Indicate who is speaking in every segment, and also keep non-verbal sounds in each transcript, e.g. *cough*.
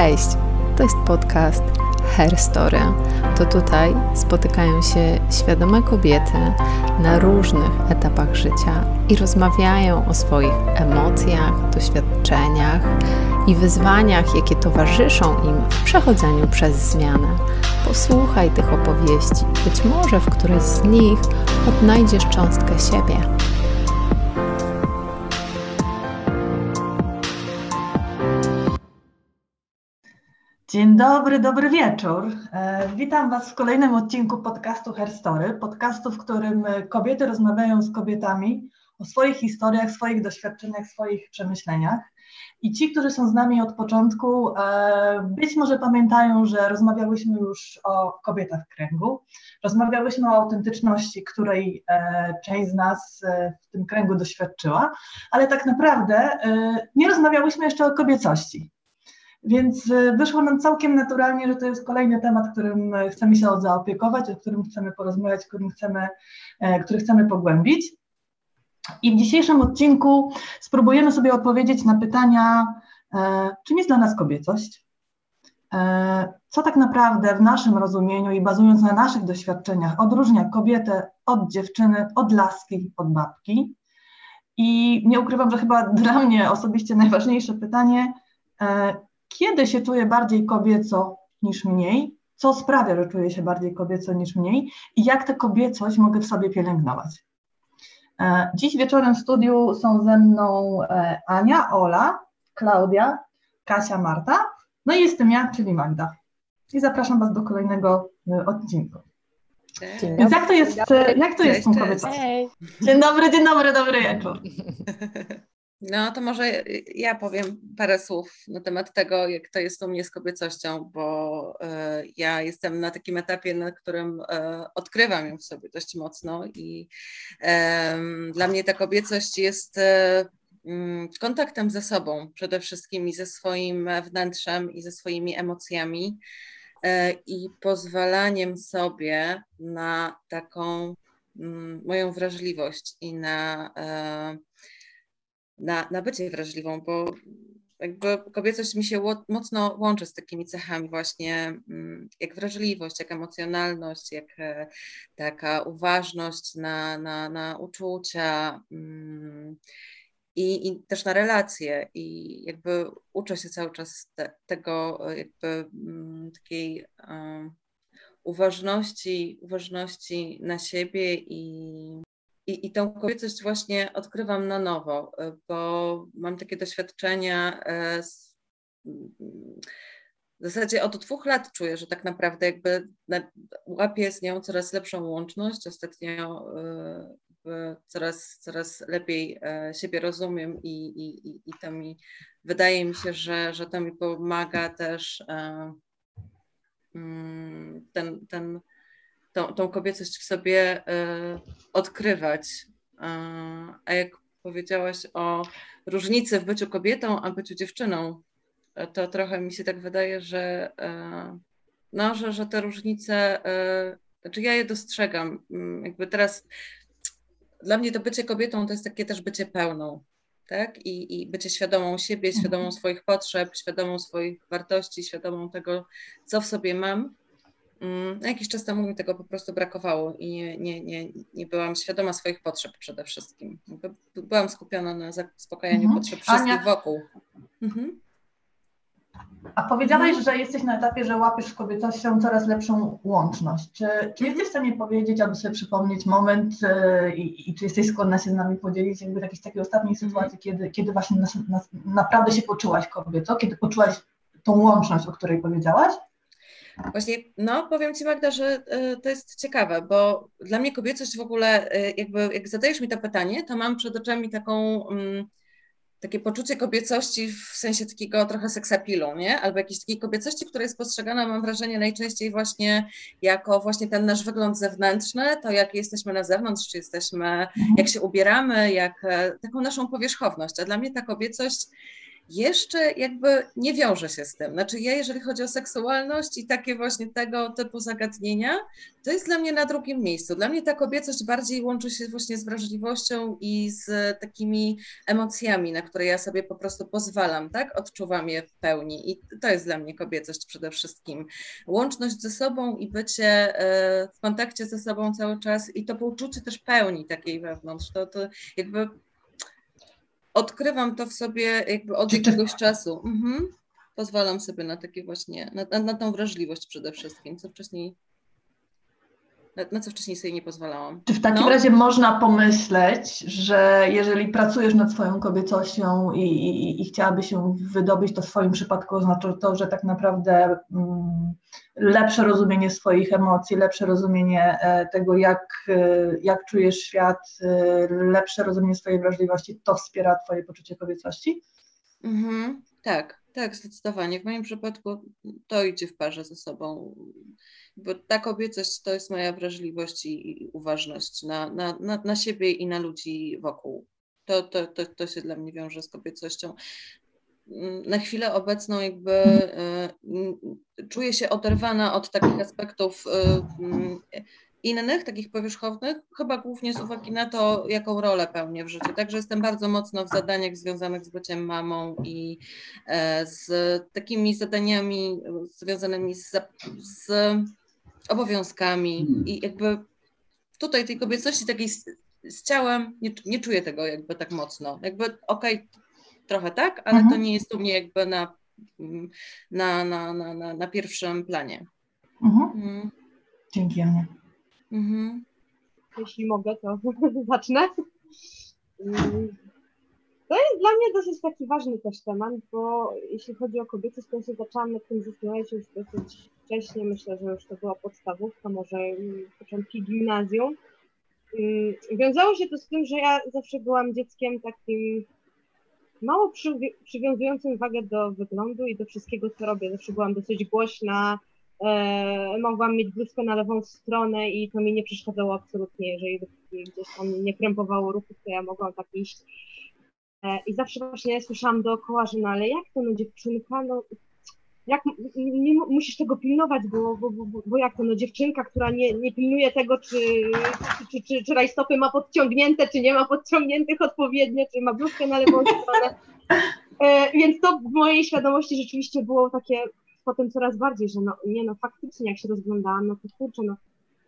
Speaker 1: Cześć! To jest podcast Hair Story. To tutaj spotykają się świadome kobiety na różnych etapach życia i rozmawiają o swoich emocjach, doświadczeniach i wyzwaniach, jakie towarzyszą im w przechodzeniu przez zmianę. Posłuchaj tych opowieści, być może w którejś z nich odnajdziesz cząstkę siebie.
Speaker 2: Dzień dobry, dobry wieczór. E, witam Was w kolejnym odcinku podcastu Herstory, podcastu, w którym kobiety rozmawiają z kobietami o swoich historiach, swoich doświadczeniach, swoich przemyśleniach. I ci, którzy są z nami od początku, e, być może pamiętają, że rozmawiałyśmy już o kobietach w kręgu, rozmawiałyśmy o autentyczności, której e, część z nas w tym kręgu doświadczyła, ale tak naprawdę nie rozmawiałyśmy jeszcze o kobiecości. Więc e, wyszło nam całkiem naturalnie, że to jest kolejny temat, którym e, chcemy się zaopiekować, o którym chcemy porozmawiać, którym chcemy, e, który chcemy pogłębić. I w dzisiejszym odcinku spróbujemy sobie odpowiedzieć na pytania, czym jest dla nas kobiecość, co tak naprawdę w naszym rozumieniu i bazując na naszych doświadczeniach odróżnia kobietę od dziewczyny, od laski, od babki. I nie ukrywam, że chyba dla mnie osobiście najważniejsze pytanie, kiedy się czuję bardziej kobieco niż mniej, co sprawia, że czuję się bardziej kobieco niż mniej i jak tę kobiecość mogę w sobie pielęgnować. E, dziś wieczorem w studiu są ze mną e, Ania, Ola, Klaudia, Kasia, Marta, no i jestem ja, czyli Magda. I zapraszam Was do kolejnego e, odcinku. Więc jak to jest, jak to jest z tą kobiecością? Dzień dobry, dzień dobry, dobry wieczór. *laughs*
Speaker 3: No to może ja powiem parę słów na temat tego, jak to jest u mnie z kobiecością, bo e, ja jestem na takim etapie, na którym e, odkrywam ją w sobie dość mocno i dla mnie ta kobiecość jest e, mm, kontaktem ze sobą przede wszystkim i ze swoim wnętrzem i ze swoimi emocjami i pozwalaniem sobie na taką mm, moją wrażliwość i na na, na bycie wrażliwą, bo jakby kobiecość mi się mocno łączy z takimi cechami właśnie mm, jak wrażliwość, jak emocjonalność, jak e, taka uważność na, na, na uczucia mm, i, i też na relacje. I jakby uczę się cały czas te, tego jakby mm, takiej um, uważności, uważności na siebie i i, I tą kobiecość właśnie odkrywam na nowo, y, bo mam takie doświadczenia y, z, w zasadzie od dwóch lat czuję, że tak naprawdę jakby łapię z nią coraz lepszą łączność. Ostatnio y, coraz, coraz lepiej siebie rozumiem i, i, i to mi wydaje mi się, że, że to mi pomaga też mm, ten, ten tą, tą kobiecość w sobie y, odkrywać. Y, a jak powiedziałaś o różnicy w byciu kobietą, a byciu dziewczyną, to trochę mi się tak wydaje, że, no, że, że te różnice, znaczy ja je dostrzegam. Mm, jakby teraz dla mnie to bycie kobietą to jest takie też bycie pełną. Tak? I, I bycie świadomą siebie, świadomą mhm. swoich potrzeb, świadomą swoich wartości, świadomą tego, co w sobie mam Mm, jakiś czas temu mi tego po prostu brakowało i nie, nie, nie, nie byłam świadoma swoich potrzeb przede wszystkim. Byłam skupiona na zaspokajaniu mhm. potrzeb wszystkich Ania, wokół. Mhm.
Speaker 2: A powiedziałaś, że jesteś na etapie, że łapiesz z kobiecością coraz lepszą łączność. Czy, czy jesteś w stanie powiedzieć, aby sobie przypomnieć moment yy, i, czy jesteś skłonna się z nami podzielić jakby jakiejś takiej ostatniej mhm. sytuacji, kiedy, kiedy właśnie nas, nas, naprawdę się poczułaś kobieco, kiedy poczułaś tą łączność, o której powiedziałaś?
Speaker 3: Właśnie, no powiem Ci Magda, że y, to jest ciekawe, bo dla mnie kobiecość w ogóle, y, jakby jak zadajesz mi to pytanie, to mam przed oczami taką, um, takie poczucie kobiecości w sensie takiego trochę seksapilu, nie? Albo jakiejś takiej kobiecości, która jest postrzegana, mam wrażenie, najczęściej właśnie jako właśnie ten nasz wygląd zewnętrzny, to jak jesteśmy na zewnątrz, czy jesteśmy, jak się ubieramy, jak e, taką naszą powierzchowność. A dla mnie ta kobiecość jeszcze jakby nie wiąże się z tym. Znaczy ja, jeżeli chodzi o seksualność i takie właśnie tego typu zagadnienia, to jest dla mnie na drugim miejscu. Dla mnie ta kobiecość bardziej łączy się właśnie z wrażliwością i z takimi emocjami, na które ja sobie po prostu pozwalam, tak? Odczuwam je w pełni i to jest dla mnie kobiecość przede wszystkim. Łączność ze sobą i bycie e, w kontakcie ze sobą cały czas i to poczucie też pełni takiej wewnątrz. To, to jakby odkrywam to w sobie jakby od jakiegoś czasu. Mhm. Pozwalam sobie na takie właśnie, na, na, na tą wrażliwość przede wszystkim, co wcześniej na, na, co wcześniej sobie nie pozwalałam.
Speaker 2: Czy w takim no? razie można pomyśleć, że jeżeli pracujesz nad swoją kobiecością i, i, i chciałabyś ją wydobyć, to w Twoim przypadku oznacza to, że tak naprawdę mm, lepsze rozumienie swoich emocji, lepsze rozumienie e, tego, jak, e, jak czujesz świat, e, lepsze rozumienie swojej wrażliwości, to wspiera Twoje poczucie kobiecości?
Speaker 3: Mhm, tak, tak, zdecydowanie. W moim przypadku to idzie w parze ze sobą bo ta kobiecość to jest moja wrażliwość i uważność na, na, na, na siebie i na ludzi wokół. To, to, to, to się dla mnie wiąże z kobiecością. Na chwilę obecną jakby y, czuję się oderwana od takich aspektów y, innych, takich powierzchownych, chyba głównie z uwagi na to, jaką rolę pełnię w życiu. Także jestem bardzo mocno w zadaniach związanych z byciem mamą i e, z takimi zadaniami związanymi z, z obowiązkami hmm. i jakby tutaj tej kobiecości takiej z, z ciałem nie, nie czuję tego jakby tak mocno. Jakby okej, okay, trochę tak, ale mhm. to nie jest u mnie jakby na, na, na, na, na, na pierwszym planie.
Speaker 2: Mhm. Mhm. Dzięki Ania. Mhm.
Speaker 4: Jeśli mogę, to *laughs* zacznę. To jest dla mnie dosyć taki ważny też temat, bo jeśli chodzi o kobiety, to się zaczęłam nad tym zastanawiać już dosyć wcześnie, myślę, że już to była podstawówka, może początki gimnazjum. Mm, wiązało się to z tym, że ja zawsze byłam dzieckiem takim mało przywiązującym wagę do wyglądu i do wszystkiego, co robię. Zawsze byłam dosyć głośna, e, mogłam mieć bluzkę na lewą stronę i to mi nie przeszkadzało absolutnie, jeżeli gdzieś tam nie krępowało ruchów, to ja mogłam tak iść. E, I zawsze właśnie słyszałam dookoła, że no ale jak to, no dziewczynka, no jak nie musisz tego pilnować, bo, bo, bo, bo jak to, no dziewczynka, która nie, nie pilnuje tego, czy, czy, czy, czy rajstopy ma podciągnięte, czy nie ma podciągniętych odpowiednio, czy ma bluzkę na lewą stronę. E, więc to w mojej świadomości rzeczywiście było takie potem coraz bardziej, że no nie no faktycznie jak się rozglądałam, no to kurczę, no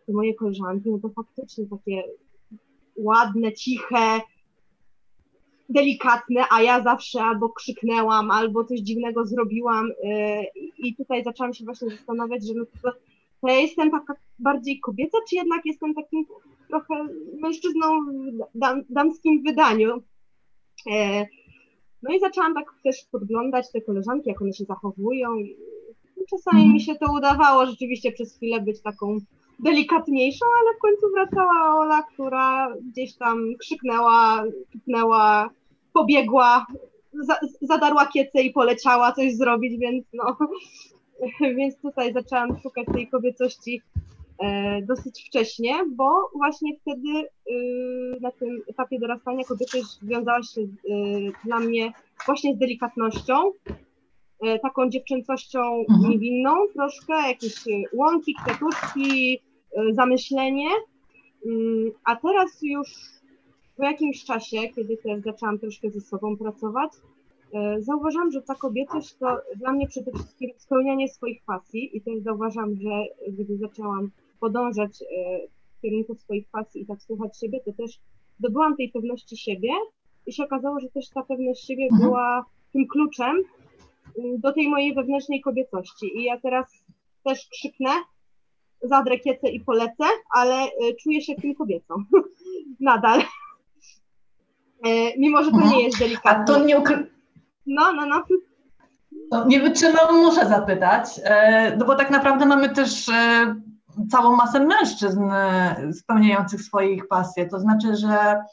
Speaker 4: te moje koleżanki, no to faktycznie takie ładne, ciche, delikatne, a ja zawsze albo krzyknęłam, albo coś dziwnego zrobiłam y, i tutaj zaczęłam się właśnie zastanawiać, że no to, to ja jestem taka bardziej kobieca, czy jednak jestem takim trochę mężczyzną w dam, damskim wydaniu. E, no i zaczęłam tak też podglądać te koleżanki, jak one się zachowują. Czasami mhm. mi się to udawało rzeczywiście przez chwilę być taką delikatniejszą, ale w końcu wracała Ola, która gdzieś tam krzyknęła, kipnęła, pobiegła, za, zadarła kiece i poleciała coś zrobić, więc no, *laughs* więc tutaj zaczęłam szukać tej kobiecości e, dosyć wcześnie, bo właśnie wtedy y, na tym etapie dorastania kobiecość wiązała się y, dla mnie właśnie z delikatnością, taką dziewczęcością mhm. niewinną troszkę, jakieś łąki, kwiatuszki, e, zamyślenie, mm, a teraz już po jakimś czasie, kiedy też zaczęłam troszkę ze sobą pracować, e, zauważam, że ta kobiecość to dla mnie przede wszystkim spełnianie swoich pasji i też zauważam, że gdy zaczęłam podążać e, w kierunku swoich pasji i tak słuchać siebie, to też zdobyłam tej pewności siebie i się okazało, że też ta pewność siebie mhm. była tym kluczem do tej mojej wewnętrznej kobiecości. I ja teraz też krzyknę, zadrę kiecę i polecę, ale e, czuję się tym kobiecą. *laughs* Nadal. E, mimo że to mhm. nie jest delikatne.
Speaker 2: A to nie ukry...
Speaker 4: No, no, no.
Speaker 2: To nie wytrzymam, muszę zapytać, e, no bo tak naprawdę mamy też e, całą masę mężczyzn spełniających swoich pasje, to znaczy, że,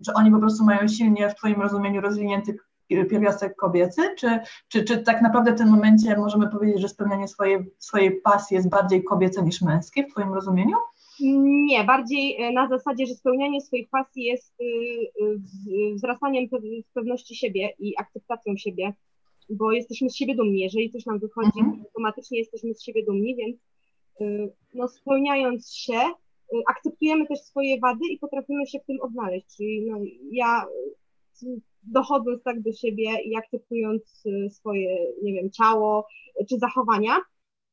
Speaker 2: że oni po prostu mają silnie w Twoim rozumieniu rozwinięty pierwiastek kobiecy, czy, czy, czy tak naprawdę w tym momencie możemy powiedzieć, że spełnianie swojej, swojej pasji jest bardziej kobiece niż męskie w Twoim rozumieniu?
Speaker 4: Nie, bardziej e, na zasadzie, że spełnianie swoich pasji jest y, y, wzrastaniem pewności siebie i akceptacją siebie, bo jesteśmy z siebie dumni. Jeżeli coś nam wychodzi, mhm. automatycznie jesteśmy z siebie dumni, więc y, no, spełniając się, akceptujemy też swoje wady i potrafimy się w tym odnaleźć. Czyli no, ja dochodząc tak do siebie i akceptując swoje, nie wiem, ciało czy zachowania,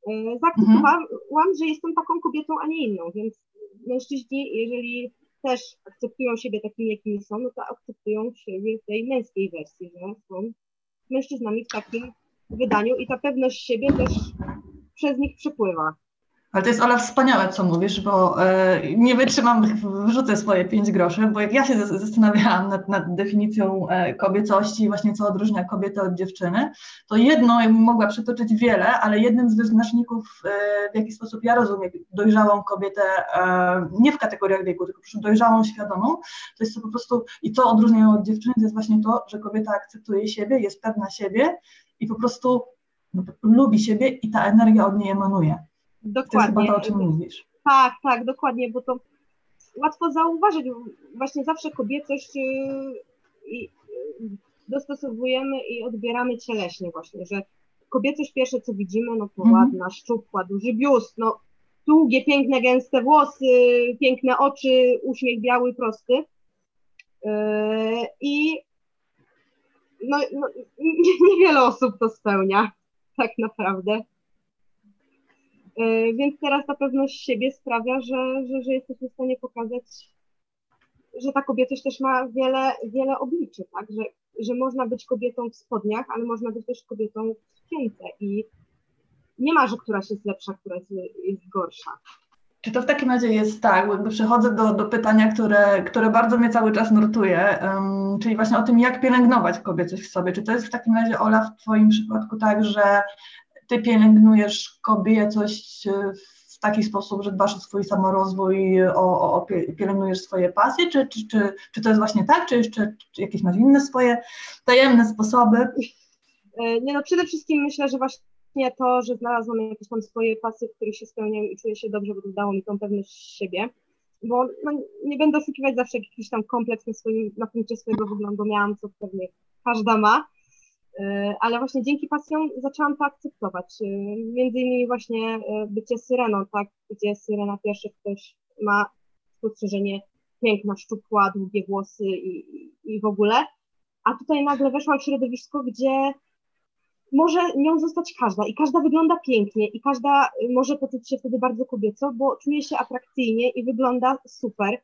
Speaker 4: E, zaakceptowałam, mhm. że jestem taką kobietą, a nie inną, więc mężczyźni, jeżeli też akceptują siebie takimi, jakimi są, no to akceptują siebie w tej męskiej wersji, że są mężczyznami w takim wydaniu i ta pewność siebie też przez nich przepływa.
Speaker 2: Ale to jest Ola wspaniałe, co mówisz, bo e, nie wytrzymam, wrzucę swoje pięć groszy, bo jak ja się zastanawiałam nad, nad definicją e, kobiecości, właśnie co odróżnia kobietę od dziewczyny, to jedno mogła przytoczyć wiele, ale jednym z wyznaczników, e, w jaki sposób ja rozumiem dojrzałą kobietę, nie w kategoriach wieku, tylko dojrzałą, świadomą, to jest to po prostu, i co odróżnia ją od dziewczyny, to jest właśnie to, że kobieta akceptuje siebie, jest pewna siebie i po prostu no, lubi siebie i ta energia od niej emanuje.
Speaker 4: Dokładnie.
Speaker 2: To jest chyba to, o czym mówisz.
Speaker 4: Tak, tak, dokładnie, bo to łatwo zauważyć. Właśnie zawsze kobiecość y, dostosowujemy i odbieramy cieleśnie właśnie, że kobiecość pierwsze co widzimy, no to mhm. ładna, szczupła, duży biust, no długie, piękne, gęste włosy, piękne oczy, uśmiech biały, prosty. Yy, I no, no, *laughs* niewiele osób to spełnia, tak naprawdę. E, więc teraz ta pewność siebie sprawia, że, że, że jesteśmy w stanie pokazać, że ta kobiecość też ma wiele, wiele obliczy, tak? Że, że można być kobietą w spodniach, ale można być też kobietą w sukience i nie ma, że któraś jest lepsza, która jest, gorsza.
Speaker 2: Czy to w takim razie jest tak, jakby przechodzę do, do pytania, które, które bardzo mnie cały czas nurtuje, um, czyli właśnie o tym, jak pielęgnować kobiecość w sobie. Czy to jest w takim razie, Ola, w Twoim przypadku tak, że ty pielęgnujesz kobiecość e, w taki sposób, że dbasz o swój samorozwój, o, o, pielęgnujesz swoje pasje, czy, czy, czy, czy to jest właśnie tak, czy jeszcze czy jakieś masz inne swoje tajemne sposoby?
Speaker 4: E, nie no, przede wszystkim myślę, że właśnie to, że znalazłam jakieś tam swoje pasje, w których się spełniam i czuję się dobrze, bo dało mi tą pewność siebie, bo no, nie będę oszukiwać zawsze jakiś tam kompleks na, swoim, na punkcie swojego wyglądu miałam, co pewnie każda ma, ale właśnie dzięki pasjom zaczęłam to akceptować. E, między innymi właśnie e, bycie syreną, tak, gdzie syrena pierwsze ktoś ma spostrzeżenie piękna, szczupła, długie włosy i, i w ogóle, a tutaj nagle weszłam w środowisko, gdzie może nią zostać każda i każda wygląda pięknie i każda może poczuć się wtedy bardzo kobieco, bo czuje się atrakcyjnie i wygląda super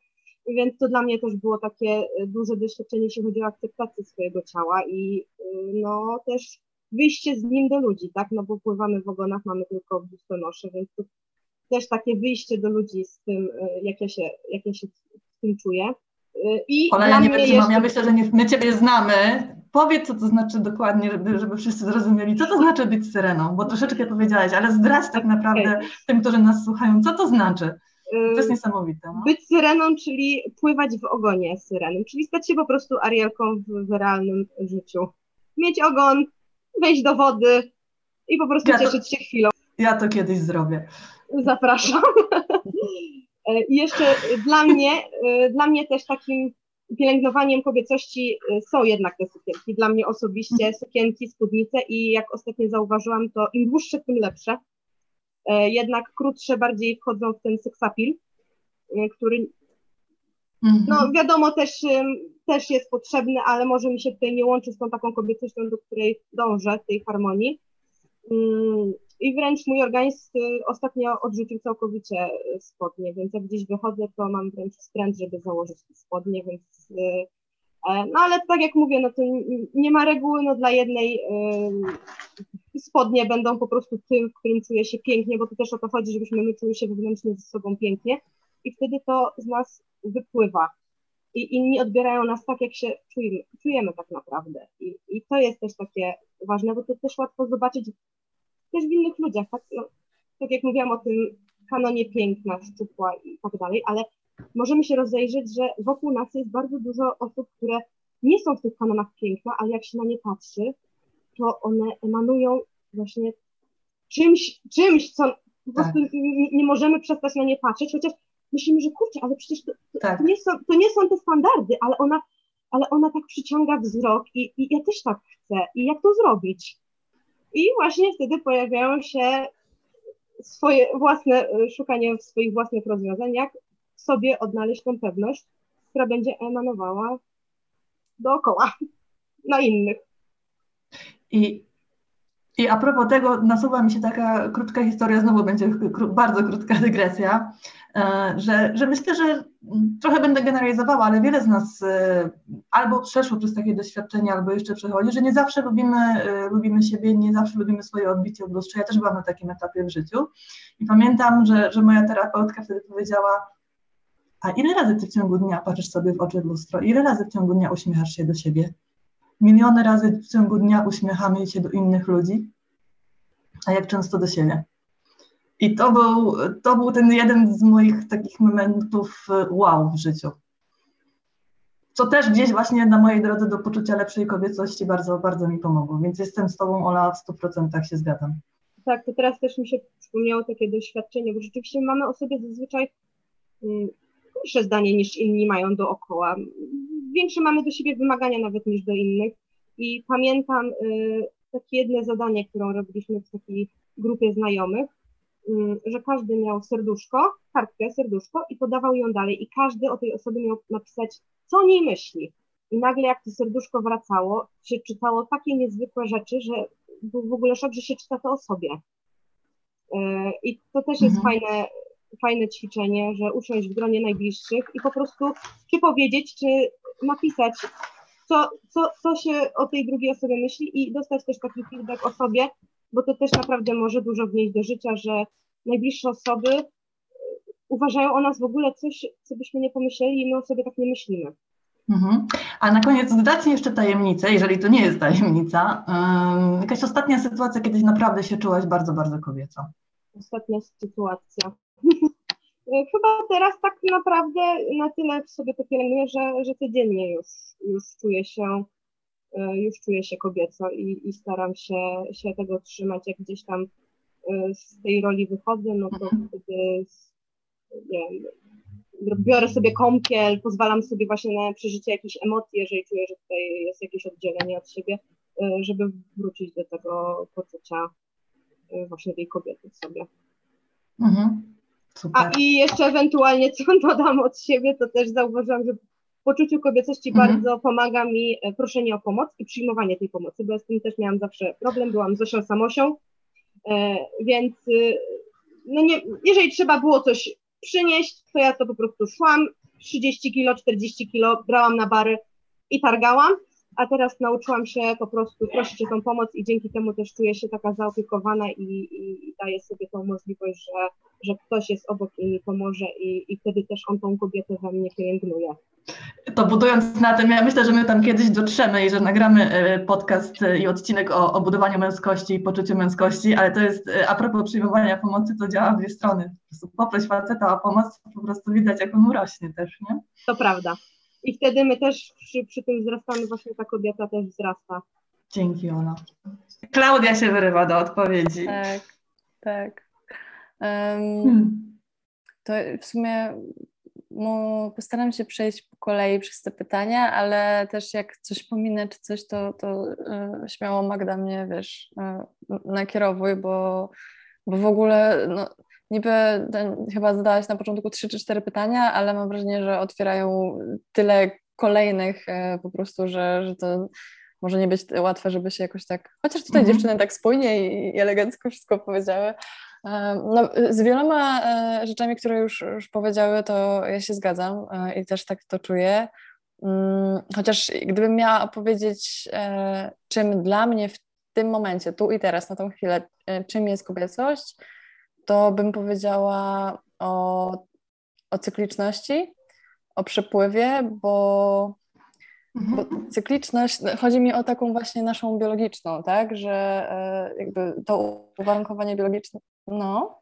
Speaker 4: więc to dla mnie też było takie e, duże doświadczenie, jeśli chodzi o akceptację swojego ciała i e, no też wyjście z nim do ludzi, tak, no bo pływamy w ogonach, mamy tylko biustonosze, więc to też takie wyjście do ludzi z tym, e, jak ja się, jak ja się z tym czuję.
Speaker 2: I Ale ja nie wytrzymam, jeszcze... ja myślę, że nie, my Ciebie znamy. Powiedz, co to znaczy dokładnie, żeby, żeby wszyscy zrozumieli, co to znaczy być syreną, bo troszeczkę powiedziałaś, ale zdradź tak naprawdę okay. tym, którzy nas słuchają, co to znaczy. To jest niesamowite. No?
Speaker 4: Być syreną, czyli pływać w ogonie syreną, czyli stać się po prostu Arielką w, w realnym życiu. Mieć ogon, wejść do wody i po prostu ja cieszyć to, się chwilą.
Speaker 2: Ja to kiedyś zrobię.
Speaker 4: Zapraszam. E, I jeszcze dla mnie, e, dla mnie też takim pielęgnowaniem kobiecości e, są jednak te sukienki. Dla mnie osobiście sukienki, spódnice i jak ostatnio zauważyłam, to im dłuższe, tym lepsze. E, jednak krótsze bardziej wchodzą w ten seksapil, e, który mhm. no wiadomo też, też jest potrzebny, ale może mi się tutaj nie łączy z tą taką kobiecością, do której dążę, tej harmonii. Mm, I wręcz mój organizm y, ostatnio odrzucił całkowicie spodnie, więc jak gdzieś wychodzę, to mam wręcz wstręt, żeby założyć spodnie, więc e, no ale tak jak mówię, no to nie ma reguły, no dla jednej spodnie będą po prostu tym, w którym czuję się pięknie, bo to też o to chodzi, żebyśmy my czuli się wewnętrznie ze sobą pięknie i wtedy to z nas wypływa. I inni odbierają nas tak, jak się czujemy, czujemy tak naprawdę. I, I to jest też takie ważne, bo to też łatwo zobaczyć też w innych ludziach. Tak, no, tak jak mówiłam o tym kanonie piękna, szczupła i tak dalej, ale możemy się rozejrzeć, że wokół nas jest bardzo dużo osób, które nie są w tych kanonach piękna, ale jak się na nie patrzy, to one emanują właśnie czymś, czymś co po tak. prostu nie, nie, możemy przestać na nie patrzeć, chociaż myślimy, że kurczę, ale przecież to, to,
Speaker 2: Tak.
Speaker 4: to, nie, są, to nie są te standardy, ale ona, ale ona tak przyciąga wzrok i, i ja też tak chcę. I jak to zrobić? I właśnie wtedy pojawiają się swoje własne, y, szukanie swoich własnych rozwiązań, jak sobie odnaleźć tą pewność, która będzie emanowała dookoła, na innych.
Speaker 2: I, I a propos tego, nasuwa mi się taka krótka historia, znowu będzie kró, bardzo krótka dygresja, e, że, że myślę, że trochę będę generalizowała, ale wiele z nas e, albo przeszło przez takie doświadczenia, albo jeszcze przechodzi, że nie zawsze lubimy, e, lubimy siebie, nie zawsze lubimy swoje odbicie w lustrze. Ja też byłam na takim etapie w życiu i pamiętam, że, że moja terapeutka wtedy powiedziała, a ile razy ty w ciągu dnia patrzysz sobie w oczy w lustro? Ile razy w ciągu dnia uśmiechasz się do siebie? Miliony razy w ciągu dnia uśmiechamy się do innych ludzi, a jak często do siebie. I to był, to był ten jeden z moich takich momentów e, wow w życiu. Co też gdzieś właśnie na mojej drodze do poczucia lepszej kobiecości bardzo, bardzo mi pomogło. Więc jestem z Tobą, Ola, w 100% się zgadzam.
Speaker 4: Tak, to teraz też mi się przypomniało takie doświadczenie, bo rzeczywiście mamy o sobie zazwyczaj mm, gorsze zdanie niż inni mają dookoła. Większe mamy do siebie wymagania nawet niż do innych. I pamiętam y, takie jedno zadanie, które robiliśmy w takiej grupie znajomych, y, że każdy miał serduszko, kartkę, serduszko i podawał ją dalej i każdy o tej osobie miał napisać, co o niej myśli. I nagle jak to serduszko wracało, się czytało takie niezwykłe rzeczy, że był w ogóle szok, że się czyta to o sobie. Y, I to też jest
Speaker 2: Mhm.
Speaker 4: fajne, fajne ćwiczenie, że usiąść w gronie najbliższych i po prostu czy powiedzieć, czy napisać, co, co, co się o tej drugiej osobie myśli i dostać też taki feedback o sobie, bo to też naprawdę może dużo wnieść do życia, że najbliższe osoby y, uważają o nas w ogóle coś, co byśmy nie pomyśleli i my o sobie tak nie myślimy.
Speaker 2: Mhm. A na koniec mi jeszcze tajemnicę, jeżeli to nie jest tajemnica. Um, jakaś ostatnia sytuacja, kiedyś naprawdę się czułaś bardzo, bardzo kobieco.
Speaker 4: Ostatnia sytuacja. *laughs* Chyba teraz tak naprawdę na tyle w sobie to pielęgnuję, że, że codziennie już, już czuję się y, już czuję się kobieco i, i staram się, się tego trzymać, jak gdzieś tam y, z tej roli wychodzę, no to wtedy z- nie wiem, biorę sobie kąpiel, pozwalam sobie właśnie na przeżycie jakichś emocji, jeżeli czuję, że tutaj jest jakieś oddzielenie od siebie, y, żeby wrócić do tego poczucia właśnie tej kobiety w sobie.
Speaker 2: Mhm.
Speaker 4: A
Speaker 2: Super.
Speaker 4: i jeszcze ewentualnie, co *laughs* dodam od siebie, to też zauważyłam, że w poczuciu kobiecości
Speaker 2: Mhm.
Speaker 4: bardzo pomaga mi e, proszenie o pomoc i przyjmowanie tej pomocy, bo ja z tym też miałam zawsze problem, byłam Zosią Samosią, e, więc y, no nie, jeżeli trzeba było coś przynieść, to ja to po prostu szłam, 30 kilo, 40 kilo, brałam na bary i targałam, a teraz nauczyłam się po prostu prosić o tą pomoc i dzięki temu też czuję się taka zaopiekowana i, i, i daję sobie tą możliwość, że, że ktoś jest obok i mi pomoże i, i wtedy też on tą kobietę we mnie pielęgnuje.
Speaker 2: To budując na tym, ja myślę, że my tam kiedyś dotrzemy i że nagramy e, podcast e, i odcinek o, o budowaniu męskości i poczuciu męskości, ale to jest, e, a propos przyjmowania pomocy, to działa w dwie strony. Po prostu poproś faceta o pomoc, po prostu widać, jak on urośnie też, nie?
Speaker 4: To prawda. I wtedy my też przy, przy tym wzrastamy, właśnie ta kobieta też wzrasta.
Speaker 2: Dzięki, Ola. Klaudia się wyrywa do odpowiedzi.
Speaker 5: Tak, tak.
Speaker 2: Hmm.
Speaker 5: To w sumie no, postaram się przejść po kolei przez te pytania, ale też jak coś pominę czy coś, to, to e, śmiało Magda mnie, wiesz, e, nakierowuj, bo, bo w ogóle no, niby ten, chyba zadałaś na początku trzy czy cztery pytania, ale mam wrażenie, że otwierają tyle kolejnych e, po prostu, że, że to może nie być łatwe, żeby się jakoś tak, chociaż tutaj
Speaker 2: Mhm.
Speaker 5: dziewczyny tak spójnie i, i elegancko wszystko powiedziały, E, No, z wieloma e, rzeczami, które już, już powiedziały, to ja się zgadzam i też tak to czuję. Mm, Chociaż gdybym miała powiedzieć, e, czym dla mnie w tym momencie, tu i teraz, na tą chwilę, czym jest kobiecość, to bym powiedziała o, o cykliczności, o przepływie, bo bo
Speaker 2: Mhm.
Speaker 5: cykliczność, no, chodzi mi o taką właśnie naszą biologiczną, tak, że e, jakby to uwarunkowanie biologiczne, no,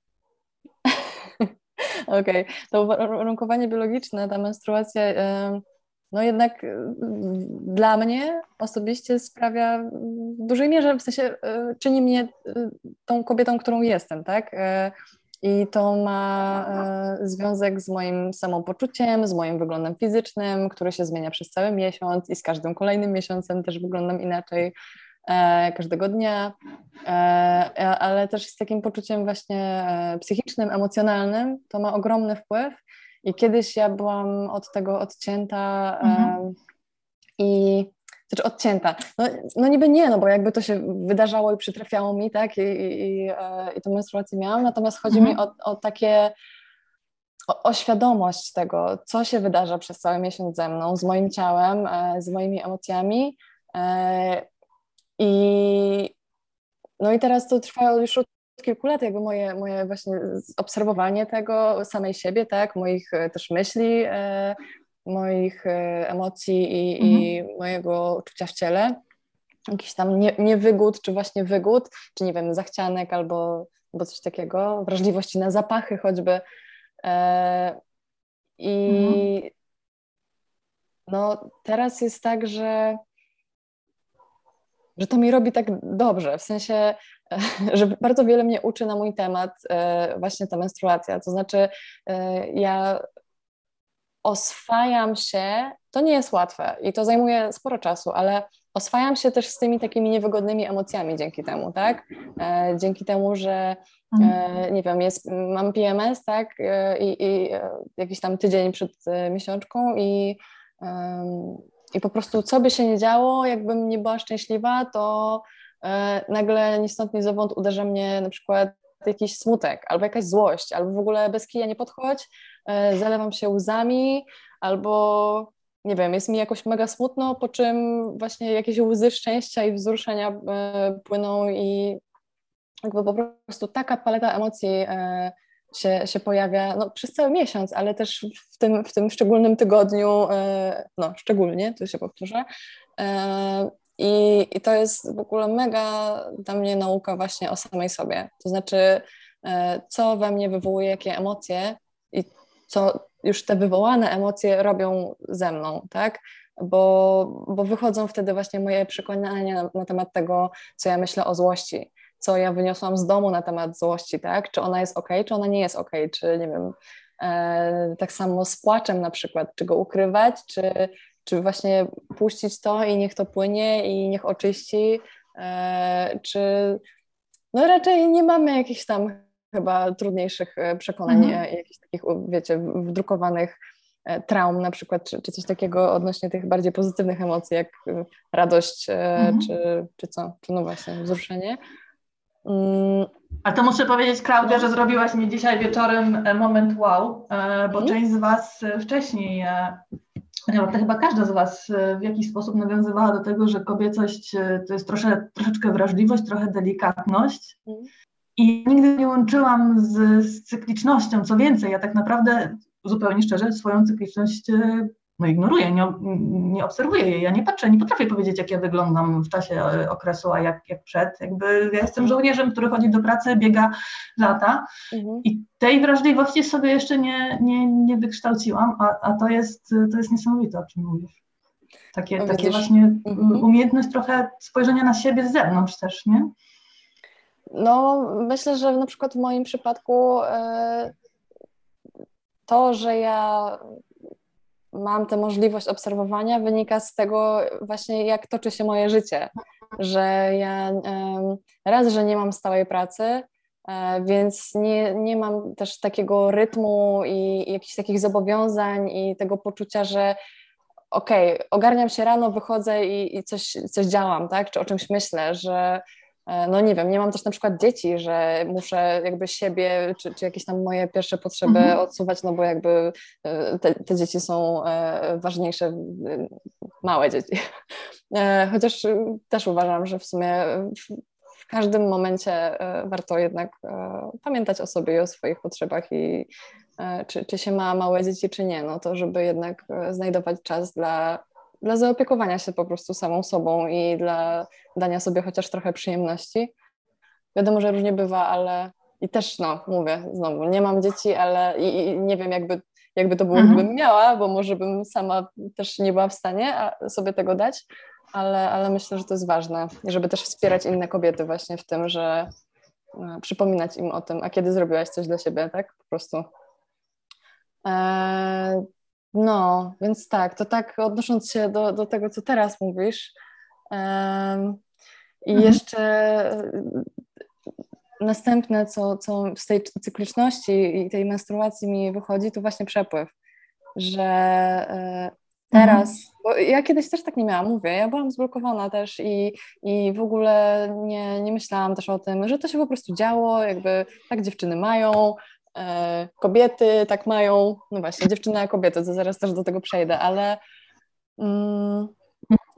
Speaker 5: *laughs* okej, to uwarunkowanie biologiczne, ta menstruacja, no jednak e, dla mnie osobiście sprawia w dużej mierze, w sensie e, czyni mnie e, tą kobietą, którą jestem, tak, E, i to ma e, związek z moim samopoczuciem, z moim wyglądem fizycznym, który się zmienia przez cały miesiąc i z każdym kolejnym miesiącem też wyglądam inaczej e, każdego dnia, e, ale też z takim poczuciem właśnie psychicznym, emocjonalnym, to ma ogromny wpływ. I kiedyś ja byłam od tego odcięta mhm. i znaczy odcięta. No, no niby nie, no bo jakby to się wydarzało i przytrafiało mi, tak, i, i, i tą menstruację miałam, natomiast chodzi mhm. mi o, o takie, o, o, świadomość tego, co się wydarza przez cały miesiąc ze mną, z moim ciałem, e, z moimi emocjami e, i no i teraz to trwa już od kilku lat, jakby moje, moje właśnie obserwowanie tego samej siebie, tak, moich e, też myśli, moich e, emocji i, mhm. i mojego uczucia w ciele. Jakiś tam nie, niewygód, czy właśnie wygód, czy nie wiem, zachcianek albo, albo coś takiego, wrażliwości na zapachy choćby. E, I mhm. no teraz jest tak, że że to mi robi tak dobrze, w sensie, *laughs* że bardzo wiele mnie uczy na mój temat e, właśnie ta menstruacja. To znaczy, ja oswajam się, to nie jest łatwe i to zajmuje sporo czasu, ale oswajam się też z tymi takimi niewygodnymi emocjami dzięki temu, tak? E, dzięki temu, że e, mhm. nie wiem, jest, mam PMS, tak? E, I, i e, jakiś tam tydzień przed e, miesiączką i, i po prostu co by się nie działo, jakbym nie była szczęśliwa, to e, nagle ni stąd, ni zowąd uderza mnie na przykład jakiś smutek, albo jakaś złość, albo w ogóle bez kija nie podchodź, E, zalewam się łzami, albo nie wiem, jest mi jakoś mega smutno, po czym właśnie jakieś łzy szczęścia i wzruszenia e, płyną i jakby po prostu taka paleta emocji się, się pojawia no, przez cały miesiąc, ale też w tym, w tym szczególnym tygodniu, no szczególnie, tu się powtórzę. I, I to jest w ogóle mega dla mnie nauka właśnie o samej sobie. To znaczy, co we mnie wywołuje, jakie emocje i co już te wywołane emocje robią ze mną, tak? Bo, bo wychodzą wtedy właśnie moje przekonania na, na temat tego, co ja myślę o złości, co ja wyniosłam z domu na temat złości, tak? Czy ona jest ok, czy ona nie jest ok, czy nie wiem, e, tak samo z płaczem na przykład, czy go ukrywać, czy, czy właśnie puścić to i niech to płynie i niech oczyści, e, czy no raczej nie mamy jakichś tam chyba trudniejszych e, przekonań, mhm. E, jakichś takich, wiecie, wdrukowanych e, traum na przykład, czy, czy coś takiego odnośnie tych bardziej pozytywnych emocji, jak radość, mhm. czy, czy co, czy no właśnie wzruszenie.
Speaker 2: Mm. A to muszę powiedzieć, Klaudia, że zrobiłaś mi dzisiaj wieczorem moment wow, bo mhm. część z Was wcześniej, to chyba każda z Was w jakiś sposób nawiązywała do tego, że kobiecość to jest trosze, troszeczkę wrażliwość, trochę delikatność. Mhm. I nigdy nie łączyłam z, z, cyklicznością. Co więcej, ja tak naprawdę zupełnie szczerze swoją cykliczność e, no, ignoruję, nie, nie obserwuję jej. Ja nie patrzę, nie potrafię powiedzieć, jak ja wyglądam w czasie e, okresu, a jak, jak przed. Jakby ja jestem żołnierzem, który chodzi do pracy, biega lata mhm. i tej wrażliwości sobie jeszcze nie, nie, nie wykształciłam, a, a to, jest, to jest niesamowite, o czym mówisz. Takie, takie właśnie mhm. umiejętność trochę spojrzenia na siebie z zewnątrz też, nie?
Speaker 5: No, myślę, że na przykład w moim przypadku e, to, że ja mam tę możliwość obserwowania, wynika z tego właśnie, jak toczy się moje życie. Że ja raz, że nie mam stałej pracy, e, więc nie, nie mam też takiego rytmu i, jakichś takich zobowiązań i tego poczucia, że okej, okay, ogarniam się rano, wychodzę i, i coś, coś działam, tak? Czy o czymś myślę, że no nie wiem, nie mam też na przykład dzieci, że muszę jakby siebie, czy, czy jakieś tam moje pierwsze potrzeby mhm. odsuwać, no bo jakby e, te, te, dzieci są e, ważniejsze, małe dzieci. Chociaż też uważam, że w sumie w każdym momencie warto jednak pamiętać o sobie i o swoich potrzebach i czy, czy się ma małe dzieci, czy nie, no to żeby jednak znajdować czas dla dla zaopiekowania się po prostu samą sobą i dla dania sobie chociaż trochę przyjemności. Wiadomo, że różnie bywa, ale i też, no, mówię znowu, nie mam dzieci, ale i, i nie wiem, jakby, jakby to było, mhm. gdybym miała, bo może bym sama też nie była w stanie sobie tego dać, ale, ale myślę, że to jest ważne, żeby też wspierać inne kobiety właśnie w tym, że e, przypominać im o tym, a kiedy zrobiłaś coś dla siebie, tak? Po prostu. E, no, więc tak, to tak odnosząc się do, do tego, co teraz mówisz. E, I mhm. jeszcze następne, co, co z tej cykliczności i tej menstruacji mi wychodzi, to właśnie przepływ. Że e, teraz, mhm. bo ja kiedyś też tak nie miałam, mówię, ja byłam zblokowana też i, i w ogóle nie, nie myślałam też o tym, że to się po prostu działo, jakby tak dziewczyny mają, e, kobiety tak mają, no właśnie, dziewczyny a kobiety, to zaraz też do tego przejdę, ale mm,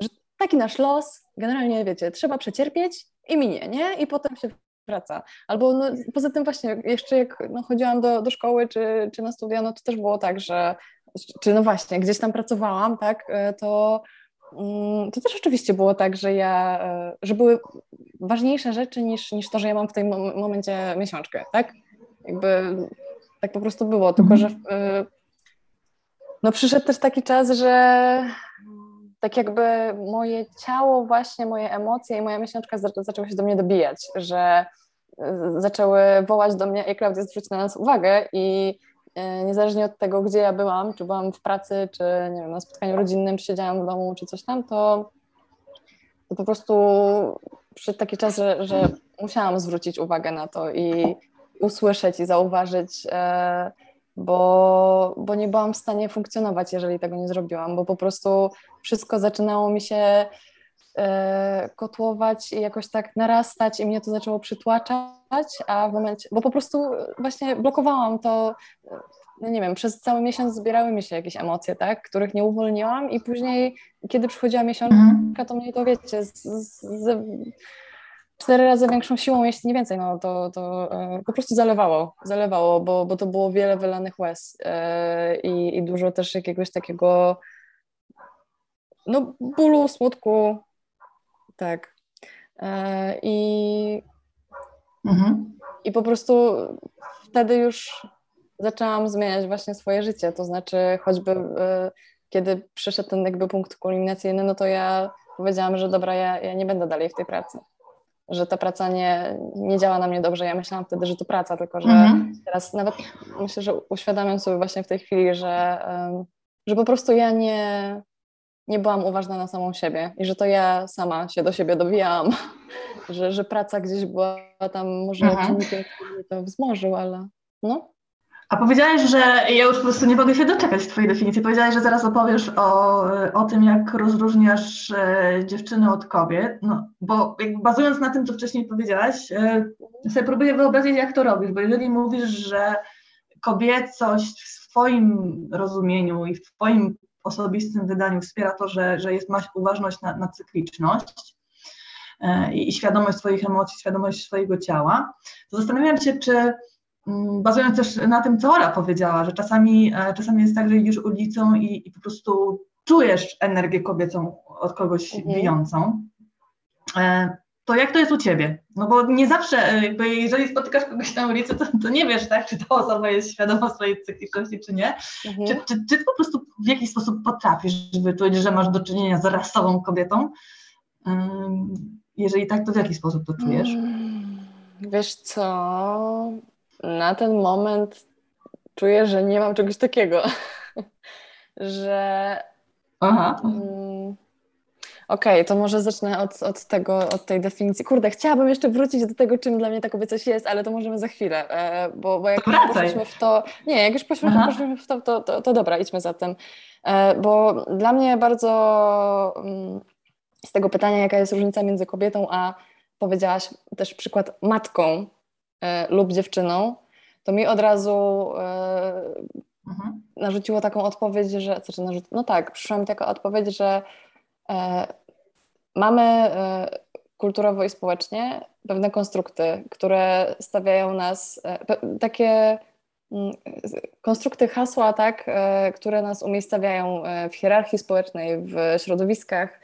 Speaker 5: że taki nasz los, generalnie wiecie, trzeba przecierpieć i minie, nie? I potem się wraca. Albo no, poza tym właśnie jeszcze jak no, chodziłam do, do szkoły czy, czy na studia, no to też było tak, że czy no właśnie, gdzieś tam pracowałam, tak, e, to, mm, to też oczywiście było tak, że ja, e, że były ważniejsze rzeczy niż, niż to, że ja mam w tym momencie miesiączkę, tak? Jakby tak po prostu było, tylko mhm. że e, no przyszedł też taki czas, że tak jakby moje ciało, właśnie moje emocje i moja miesiączka zaczęły się do mnie dobijać, że zaczęły wołać do mnie, ej Klaudia, zwróć na nas uwagę i E, niezależnie od tego, gdzie ja byłam, czy byłam w pracy, czy nie wiem, na spotkaniu rodzinnym, czy siedziałam w domu, czy coś tam, to, to po prostu przyszedł taki czas, że, że musiałam zwrócić uwagę na to i usłyszeć i zauważyć, e, bo, bo nie byłam w stanie funkcjonować, jeżeli tego nie zrobiłam, bo po prostu wszystko zaczynało mi się e, kotłować i jakoś tak narastać i mnie to zaczęło przytłaczać a w momencie, bo po prostu właśnie blokowałam to, no nie wiem, przez cały miesiąc zbierały mi się jakieś emocje, tak, których nie uwolniłam i później, kiedy przychodziła miesiączka, mhm. to mnie to, wiecie, z, z, z, cztery razy większą siłą, jeśli nie więcej, no to, to e, po prostu zalewało, zalewało, bo, bo to było wiele wylanych łez e, i, i dużo też jakiegoś takiego no bólu, smutku, tak. E, I Mhm. I po prostu wtedy już zaczęłam zmieniać właśnie swoje życie. To znaczy, choćby kiedy przyszedł ten jakby punkt kulminacyjny, no to ja powiedziałam, że dobra, ja, ja nie będę dalej w tej pracy. Że ta praca nie, nie działa na mnie dobrze. Ja myślałam wtedy, że to praca, tylko że mhm. teraz nawet myślę, że uświadamiam sobie właśnie w tej chwili, że, że po prostu ja nie, nie byłam uważna na samą siebie i że to ja sama się do siebie dowijałam, *laughs* że, że praca gdzieś była tam może mhm. czynnikiem, który mnie to wzmożył, ale no.
Speaker 2: A powiedziałeś, że ja już po prostu nie mogę się doczekać Twojej definicji. Powiedziałeś, że zaraz opowiesz o, o tym, jak rozróżniasz e, dziewczyny od kobiet, no, bo bazując na tym, co wcześniej powiedziałaś, e, sobie próbuję wyobrazić, jak to robisz, bo jeżeli mówisz, że kobiecość w Twoim rozumieniu i w Twoim osobistym wydaniu wspiera to, że, że jest, masz uważność na, na cykliczność e, i, świadomość swoich emocji, świadomość swojego ciała, to zastanawiam się, czy bazując też na tym, co Ora powiedziała, że czasami, e, czasami jest tak, że idziesz ulicą i, i po prostu czujesz energię kobiecą od kogoś mhm. bijącą. E, to jak to jest u Ciebie? No bo nie zawsze, e, jakby jeżeli spotykasz kogoś na ulicy, to, to nie wiesz, tak, czy ta osoba jest świadoma swojej cykliczności, czy nie. Mhm. Czy, czy, czy, ty po prostu w jakiś sposób potrafisz wyczuć, że masz do czynienia z rasową kobietą? Jeżeli tak, to w jaki sposób to czujesz? Mm,
Speaker 5: wiesz co, na ten moment czuję, że nie mam czegoś takiego, *laughs* że... Aha. Um, Okej, okay, to może zacznę od, od tego, od tej definicji. Kurde, chciałabym jeszcze wrócić do tego, czym dla mnie ta kobiecość jest, ale to możemy za chwilę, e, bo, bo jak już poszliśmy w to, nie, jak już poszliśmy, poszliśmy w to, to, to, to dobra, idźmy za tym, e, bo dla mnie bardzo mm, z tego pytania, jaka jest różnica między kobietą, a powiedziałaś też przykład matką lub dziewczyną, to mi od razu mhm. narzuciło taką odpowiedź, że, znaczy no tak, przyszła mi taka odpowiedź, że E, mamy e, kulturowo i społecznie pewne konstrukty, które stawiają nas, e, takie mm, konstrukty hasła, tak, które nas umiejscawiają w hierarchii społecznej, w środowiskach,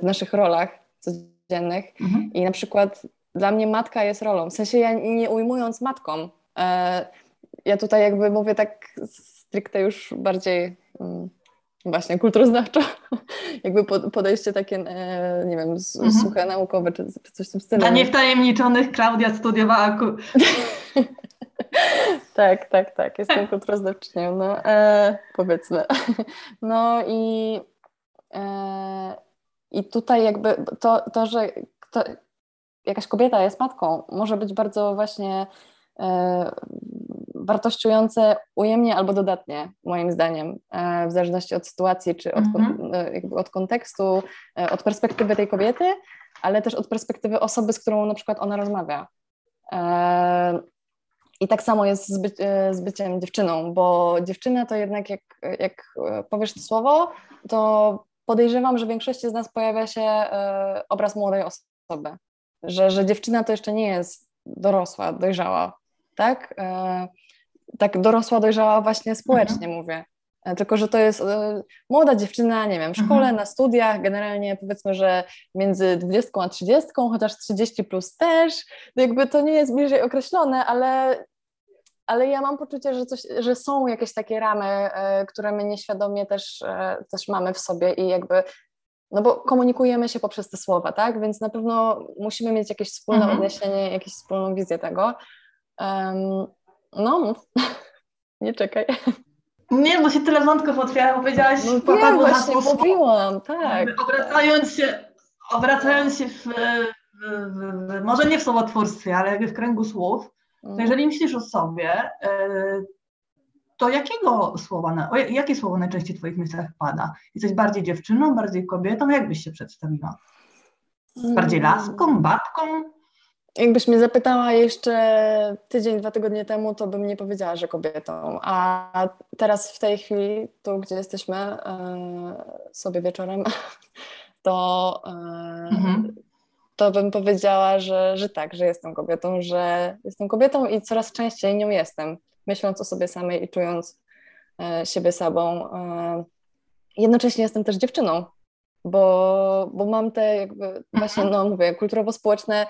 Speaker 5: w naszych rolach codziennych. Mhm. I na przykład dla mnie matka jest rolą. W sensie ja nie ujmując matką, ja tutaj jakby mówię tak stricte już bardziej mm, właśnie kulturoznawczo, *laughs* jakby podejście takie, e, nie wiem, mhm. suche, naukowe, czy, czy, coś w tym stylu.
Speaker 2: Dla niewtajemniczonych Klaudia studiowała... *laughs*
Speaker 5: tak, tak, tak, jestem kulturoznawczynią, no e, powiedzmy. *laughs* No i, e, i tutaj jakby to, to że kto, jakaś kobieta jest matką, może być bardzo właśnie e, wartościujące ujemnie albo dodatnie, moim zdaniem, e, w zależności od sytuacji, czy od, mhm. E, jakby od kontekstu, od perspektywy tej kobiety, ale też od perspektywy osoby, z którą na przykład ona rozmawia. I tak samo jest z, by, z byciem dziewczyną, bo dziewczyna to jednak, jak, jak powiesz to słowo, to podejrzewam, że w większości z nas pojawia się obraz młodej osoby. Że, że dziewczyna to jeszcze nie jest dorosła, dojrzała, tak? tak dorosła, dojrzała właśnie społecznie mhm. mówię. E, tylko, że to jest e, młoda dziewczyna, nie wiem, w szkole, mhm. na studiach, generalnie powiedzmy, że między 20 a 30, chociaż 30 plus też, jakby to nie jest bliżej określone, ale, ale ja mam poczucie, że, coś, że są jakieś takie ramy, e, które my nieświadomie też, też mamy w sobie i jakby no bo komunikujemy się poprzez te słowa, tak? Więc na pewno musimy mieć jakieś wspólne mhm. odniesienie, jakąś wspólną wizję tego. Um, no. *laughs* Nie czekaj.
Speaker 2: Nie, bo się tyle wątków otwiera, powiedziałaś
Speaker 5: no, wiem, właśnie mówiłam, tak.
Speaker 2: Obracając się, obracając się w, w, w, może nie w słowotwórstwie, ale jakby w kręgu słów, to mm. jeżeli myślisz o sobie, e, to jakiego słowa, jakie słowo najczęściej w Twoich myślach pada? Jesteś bardziej dziewczyną, bardziej kobietą? Jak byś się przedstawiła? Bardziej mm. laską, babką?
Speaker 5: Jakbyś mnie zapytała jeszcze tydzień, dwa tygodnie temu, to bym nie powiedziała, że kobietą. A teraz w tej chwili, tu gdzie jesteśmy e, sobie wieczorem, *laughs* to, e, mhm. to bym powiedziała, że, że tak, że jestem kobietą, że jestem kobietą i coraz częściej nią jestem, myśląc o sobie samej i czując e, siebie sobą. Jednocześnie jestem też dziewczyną, bo, bo mam te jakby właśnie, mhm. no mówię, kulturowo-społeczne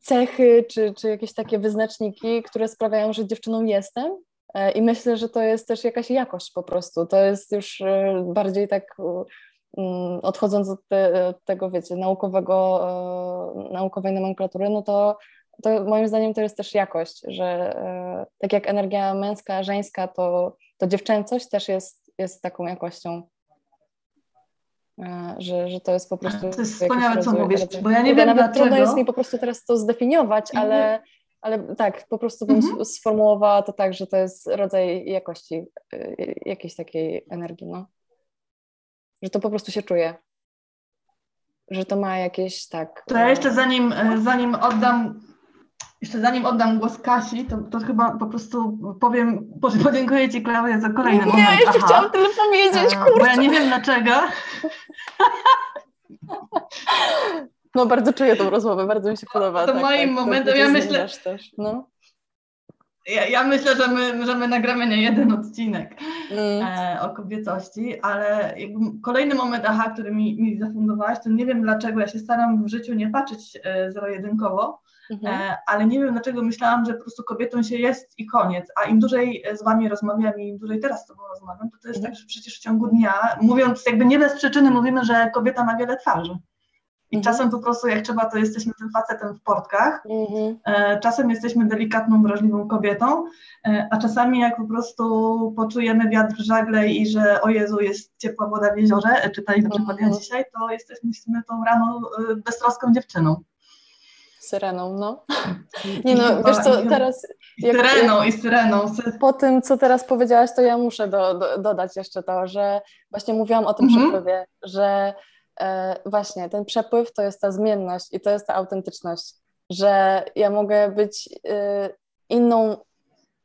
Speaker 5: cechy czy, czy jakieś takie wyznaczniki, które sprawiają, że dziewczyną jestem. E, I myślę, że to jest też jakaś jakość po prostu. To jest już e, bardziej tak mm, odchodząc od, te, od tego, wiecie, naukowego, e, naukowej nomenklatury, no to, to moim zdaniem to jest też jakość, że tak jak energia męska, żeńska, to, to dziewczęcość też jest, jest taką jakością. E, że, że to jest po prostu.
Speaker 2: To jest wspaniałe, co mówisz, bo ja nie wiem,
Speaker 5: nawet
Speaker 2: dlaczego.
Speaker 5: trudno jest mi po prostu teraz to zdefiniować, ale, ale tak, po prostu bym mhm. sformułowała to tak, że to jest rodzaj jakości e, jakiejś takiej energii, no. Że to po prostu się czuje. Że to ma jakieś tak.
Speaker 2: To ja jeszcze zanim, e, zanim oddam jeszcze zanim oddam głos Kasi, to, to chyba po prostu powiem, podziękuję Ci Klaudia za kolejny
Speaker 5: nie,
Speaker 2: moment.
Speaker 5: Nie, jeszcze Aha. chciałam tyle powiedzieć, kurczę.
Speaker 2: Bo ja nie wiem dlaczego.
Speaker 5: No bardzo czuję tą rozmowę, bardzo mi się podoba.
Speaker 2: To tak, moim tak, momentem, ja myślę, też, no. Ja, ja, myślę, że my, że my nagramy nie jeden odcinek mm. e, o kobiecości, ale kolejny moment, aha, który mi, mi zafundowałaś, to nie wiem dlaczego, ja się staram w życiu nie patrzeć e, zero-jedynkowo, Mhm. E, ale nie wiem dlaczego myślałam, że po prostu kobietą się jest i koniec, a im dłużej z Wami rozmawiam i im dłużej teraz z Tobą rozmawiam, to to jest mhm. tak, że przecież w ciągu dnia, mówiąc jakby nie bez przyczyny, mówimy, że kobieta ma wiele twarzy. I mhm. czasem po prostu jak trzeba, to jesteśmy tym facetem w portkach, mhm. E, czasem jesteśmy delikatną, wrażliwą kobietą, e, a czasami jak po prostu poczujemy wiatr w żagle i że o Jezu, jest ciepła woda w jeziorze, czytaj na przykład ja mhm. dzisiaj, to jesteśmy tą rano beztroską dziewczyną.
Speaker 5: Syreną, no. *laughs* Nie no, wiesz co, teraz...
Speaker 2: Jak, syreną i syreną.
Speaker 5: Po tym, co teraz powiedziałaś, to ja muszę do, do, dodać jeszcze to, że właśnie mówiłam o tym mhm. przepływie, że e, właśnie ten przepływ to jest ta zmienność i to jest ta autentyczność, że ja mogę być e, inną,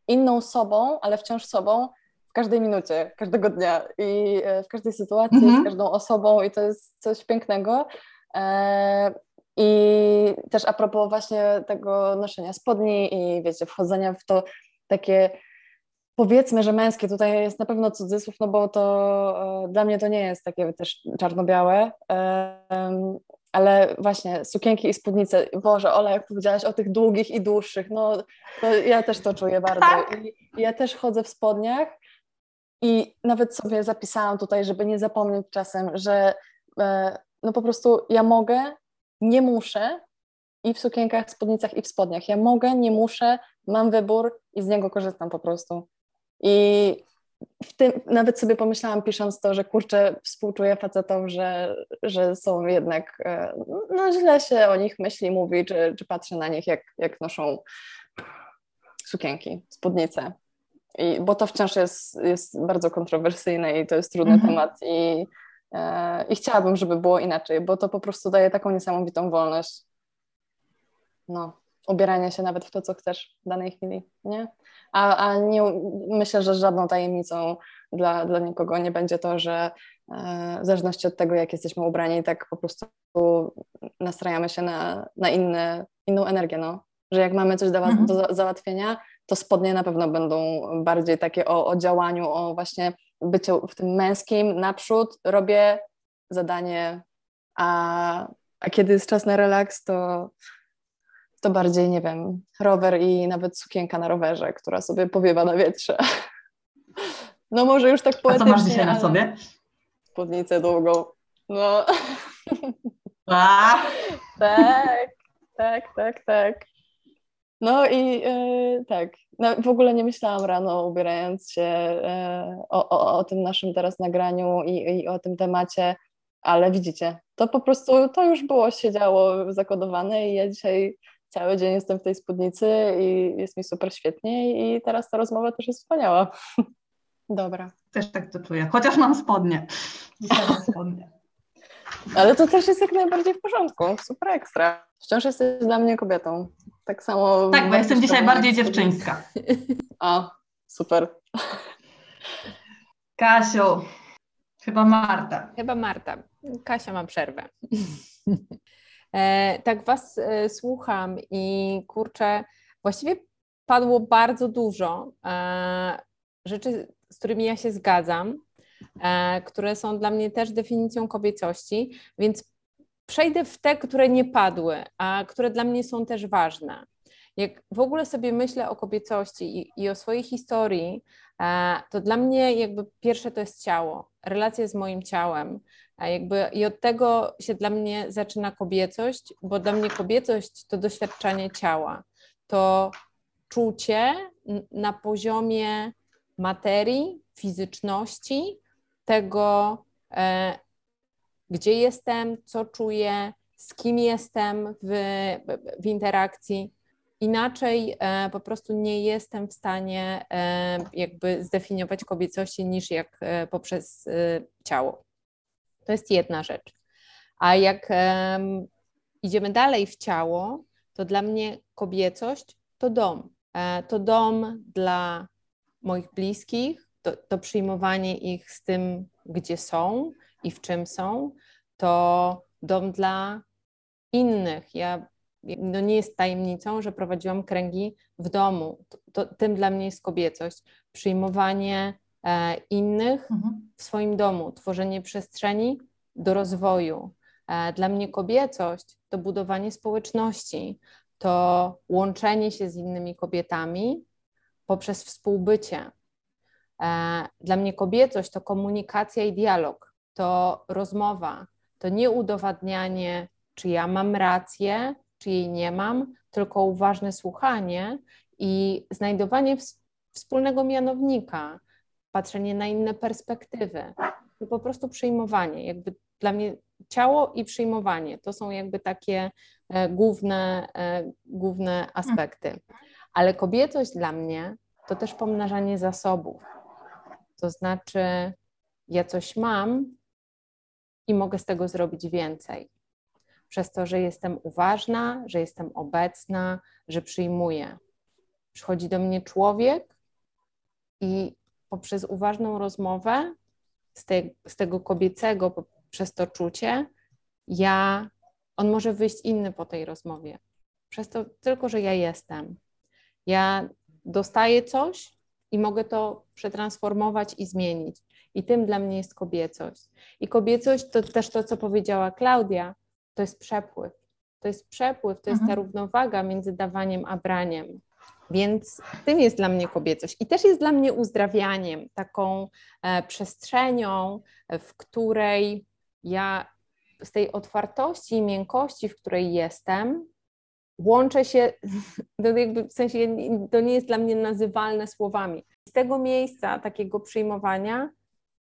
Speaker 5: inną sobą, ale wciąż sobą w każdej minucie, każdego dnia i e, w każdej sytuacji, mhm. z każdą osobą i to jest coś pięknego. I też a propos właśnie tego noszenia spodni i wiecie, wchodzenia w to takie powiedzmy, że męskie, tutaj jest na pewno cudzysłów, no bo to e, dla mnie to nie jest takie też czarno-białe, ale właśnie sukienki i spódnice, Boże, Ola, jak powiedziałaś o tych długich i dłuższych, no to ja też to czuję bardzo. Tak. I ja też chodzę w spodniach I nawet sobie zapisałam tutaj, żeby nie zapomnieć czasem, że e, no po prostu ja mogę, nie muszę i w sukienkach, spódnicach i w spodniach. Ja mogę, nie muszę, mam wybór i z niego korzystam po prostu. I w tym nawet sobie pomyślałam, pisząc to, że kurczę, współczuję facetom, że, że są jednak, e, no źle się o nich myśli, mówi, czy, czy patrzy na nich, jak, jak noszą sukienki, spódnice. I, bo to wciąż jest, jest bardzo kontrowersyjne i to jest trudny mhm. temat i, i chciałabym, żeby było inaczej, bo to po prostu daje taką niesamowitą wolność. No, ubierania się nawet w to, co chcesz w danej chwili, nie? A, a nie, myślę, że żadną tajemnicą dla, dla nikogo nie będzie to, że e, w zależności od tego, jak jesteśmy ubrani, tak po prostu nastrajamy się na, na inne, inną energię, no. Że jak mamy coś do, mhm. do załatwienia, to spodnie na pewno będą bardziej takie o, o działaniu, o właśnie byciu w tym męskim naprzód, robię zadanie, a, a kiedy jest czas na relaks, to to bardziej, nie wiem, rower i nawet sukienka na rowerze, która sobie powiewa na wietrze. No może już tak poetycznie.
Speaker 2: A co masz dzisiaj na sobie?
Speaker 5: Spódnicę długą. No.
Speaker 2: A?
Speaker 5: tak, tak, tak, tak. No i yy, tak, no, w ogóle nie myślałam rano, ubierając się yy, o, o, o, tym naszym teraz nagraniu i, i o tym temacie, ale widzicie, to po prostu, to już było, siedziało zakodowane i ja dzisiaj cały dzień jestem w tej spódnicy i jest mi super świetnie i teraz ta rozmowa też jest wspaniała. *laughs* Dobra.
Speaker 2: Też tak to czuję, chociaż mam spodnie. Dzisiaj mam spodnie. *laughs* *laughs*
Speaker 5: Ale to też jest jak najbardziej w porządku, super ekstra. Wciąż jesteś dla mnie kobietą. Tak samo.
Speaker 2: Tak, bo jestem dzisiaj bardziej dziewczyńska.
Speaker 5: A, super.
Speaker 2: Kasiu, chyba Marta.
Speaker 1: Chyba Marta. Kasia ma przerwę. E, tak Was e, słucham i kurczę, właściwie padło bardzo dużo e, rzeczy, z którymi ja się zgadzam, które są dla mnie też definicją kobiecości, więc przejdę w te, które nie padły, a które dla mnie są też ważne. Jak w ogóle sobie myślę o kobiecości i, i o swojej historii, to dla mnie jakby pierwsze to jest ciało, relacja z moim ciałem, a jakby i od tego się dla mnie zaczyna kobiecość, bo dla mnie kobiecość to doświadczanie ciała, to czucie na poziomie materii, fizyczności, tego, e, gdzie jestem, co czuję, z kim jestem w, w interakcji. Inaczej e, po prostu nie jestem w stanie e, jakby zdefiniować kobiecości niż jak e, poprzez ciało. To jest jedna rzecz. A jak idziemy dalej w ciało, to dla mnie kobiecość to dom. To dom dla moich bliskich, to, to przyjmowanie ich z tym, gdzie są i w czym są. To dom dla innych. Ja no nie jest tajemnicą, że prowadziłam kręgi w domu. To, to, tym dla mnie jest kobiecość. Przyjmowanie E, innych mhm. w swoim domu, tworzenie przestrzeni do rozwoju. E, dla mnie kobiecość to budowanie społeczności, to łączenie się z innymi kobietami poprzez współbycie. E, dla mnie kobiecość to komunikacja i dialog, to rozmowa, to nie udowadnianie, czy ja mam rację, czy jej nie mam, tylko uważne słuchanie i znajdowanie wspólnego mianownika, patrzenie na inne perspektywy, to po prostu przyjmowanie. Jakby dla mnie ciało i przyjmowanie to są jakby takie e, główne, e, główne aspekty. Ale kobiecość dla mnie to też pomnażanie zasobów. To znaczy, ja coś mam i mogę z tego zrobić więcej. Przez to, że jestem uważna, że jestem obecna, że przyjmuję. Przychodzi do mnie człowiek i poprzez uważną rozmowę z, te, z tego kobiecego, przez to czucie, ja, on może wyjść inny po tej rozmowie. Przez to tylko, że ja jestem. Ja dostaję coś i mogę to przetransformować i zmienić. I tym dla mnie jest kobiecość. I kobiecość to też to, co powiedziała Klaudia, to jest przepływ. To jest przepływ, to jest ta mhm. równowaga między dawaniem a braniem. Więc tym jest dla mnie kobiecość i też jest dla mnie uzdrawianiem, taką e, przestrzenią, w której ja z tej otwartości i miękkości, w której jestem, łączę się, *laughs* to jakby w sensie to nie jest dla mnie nazywalne słowami. Z tego miejsca takiego przyjmowania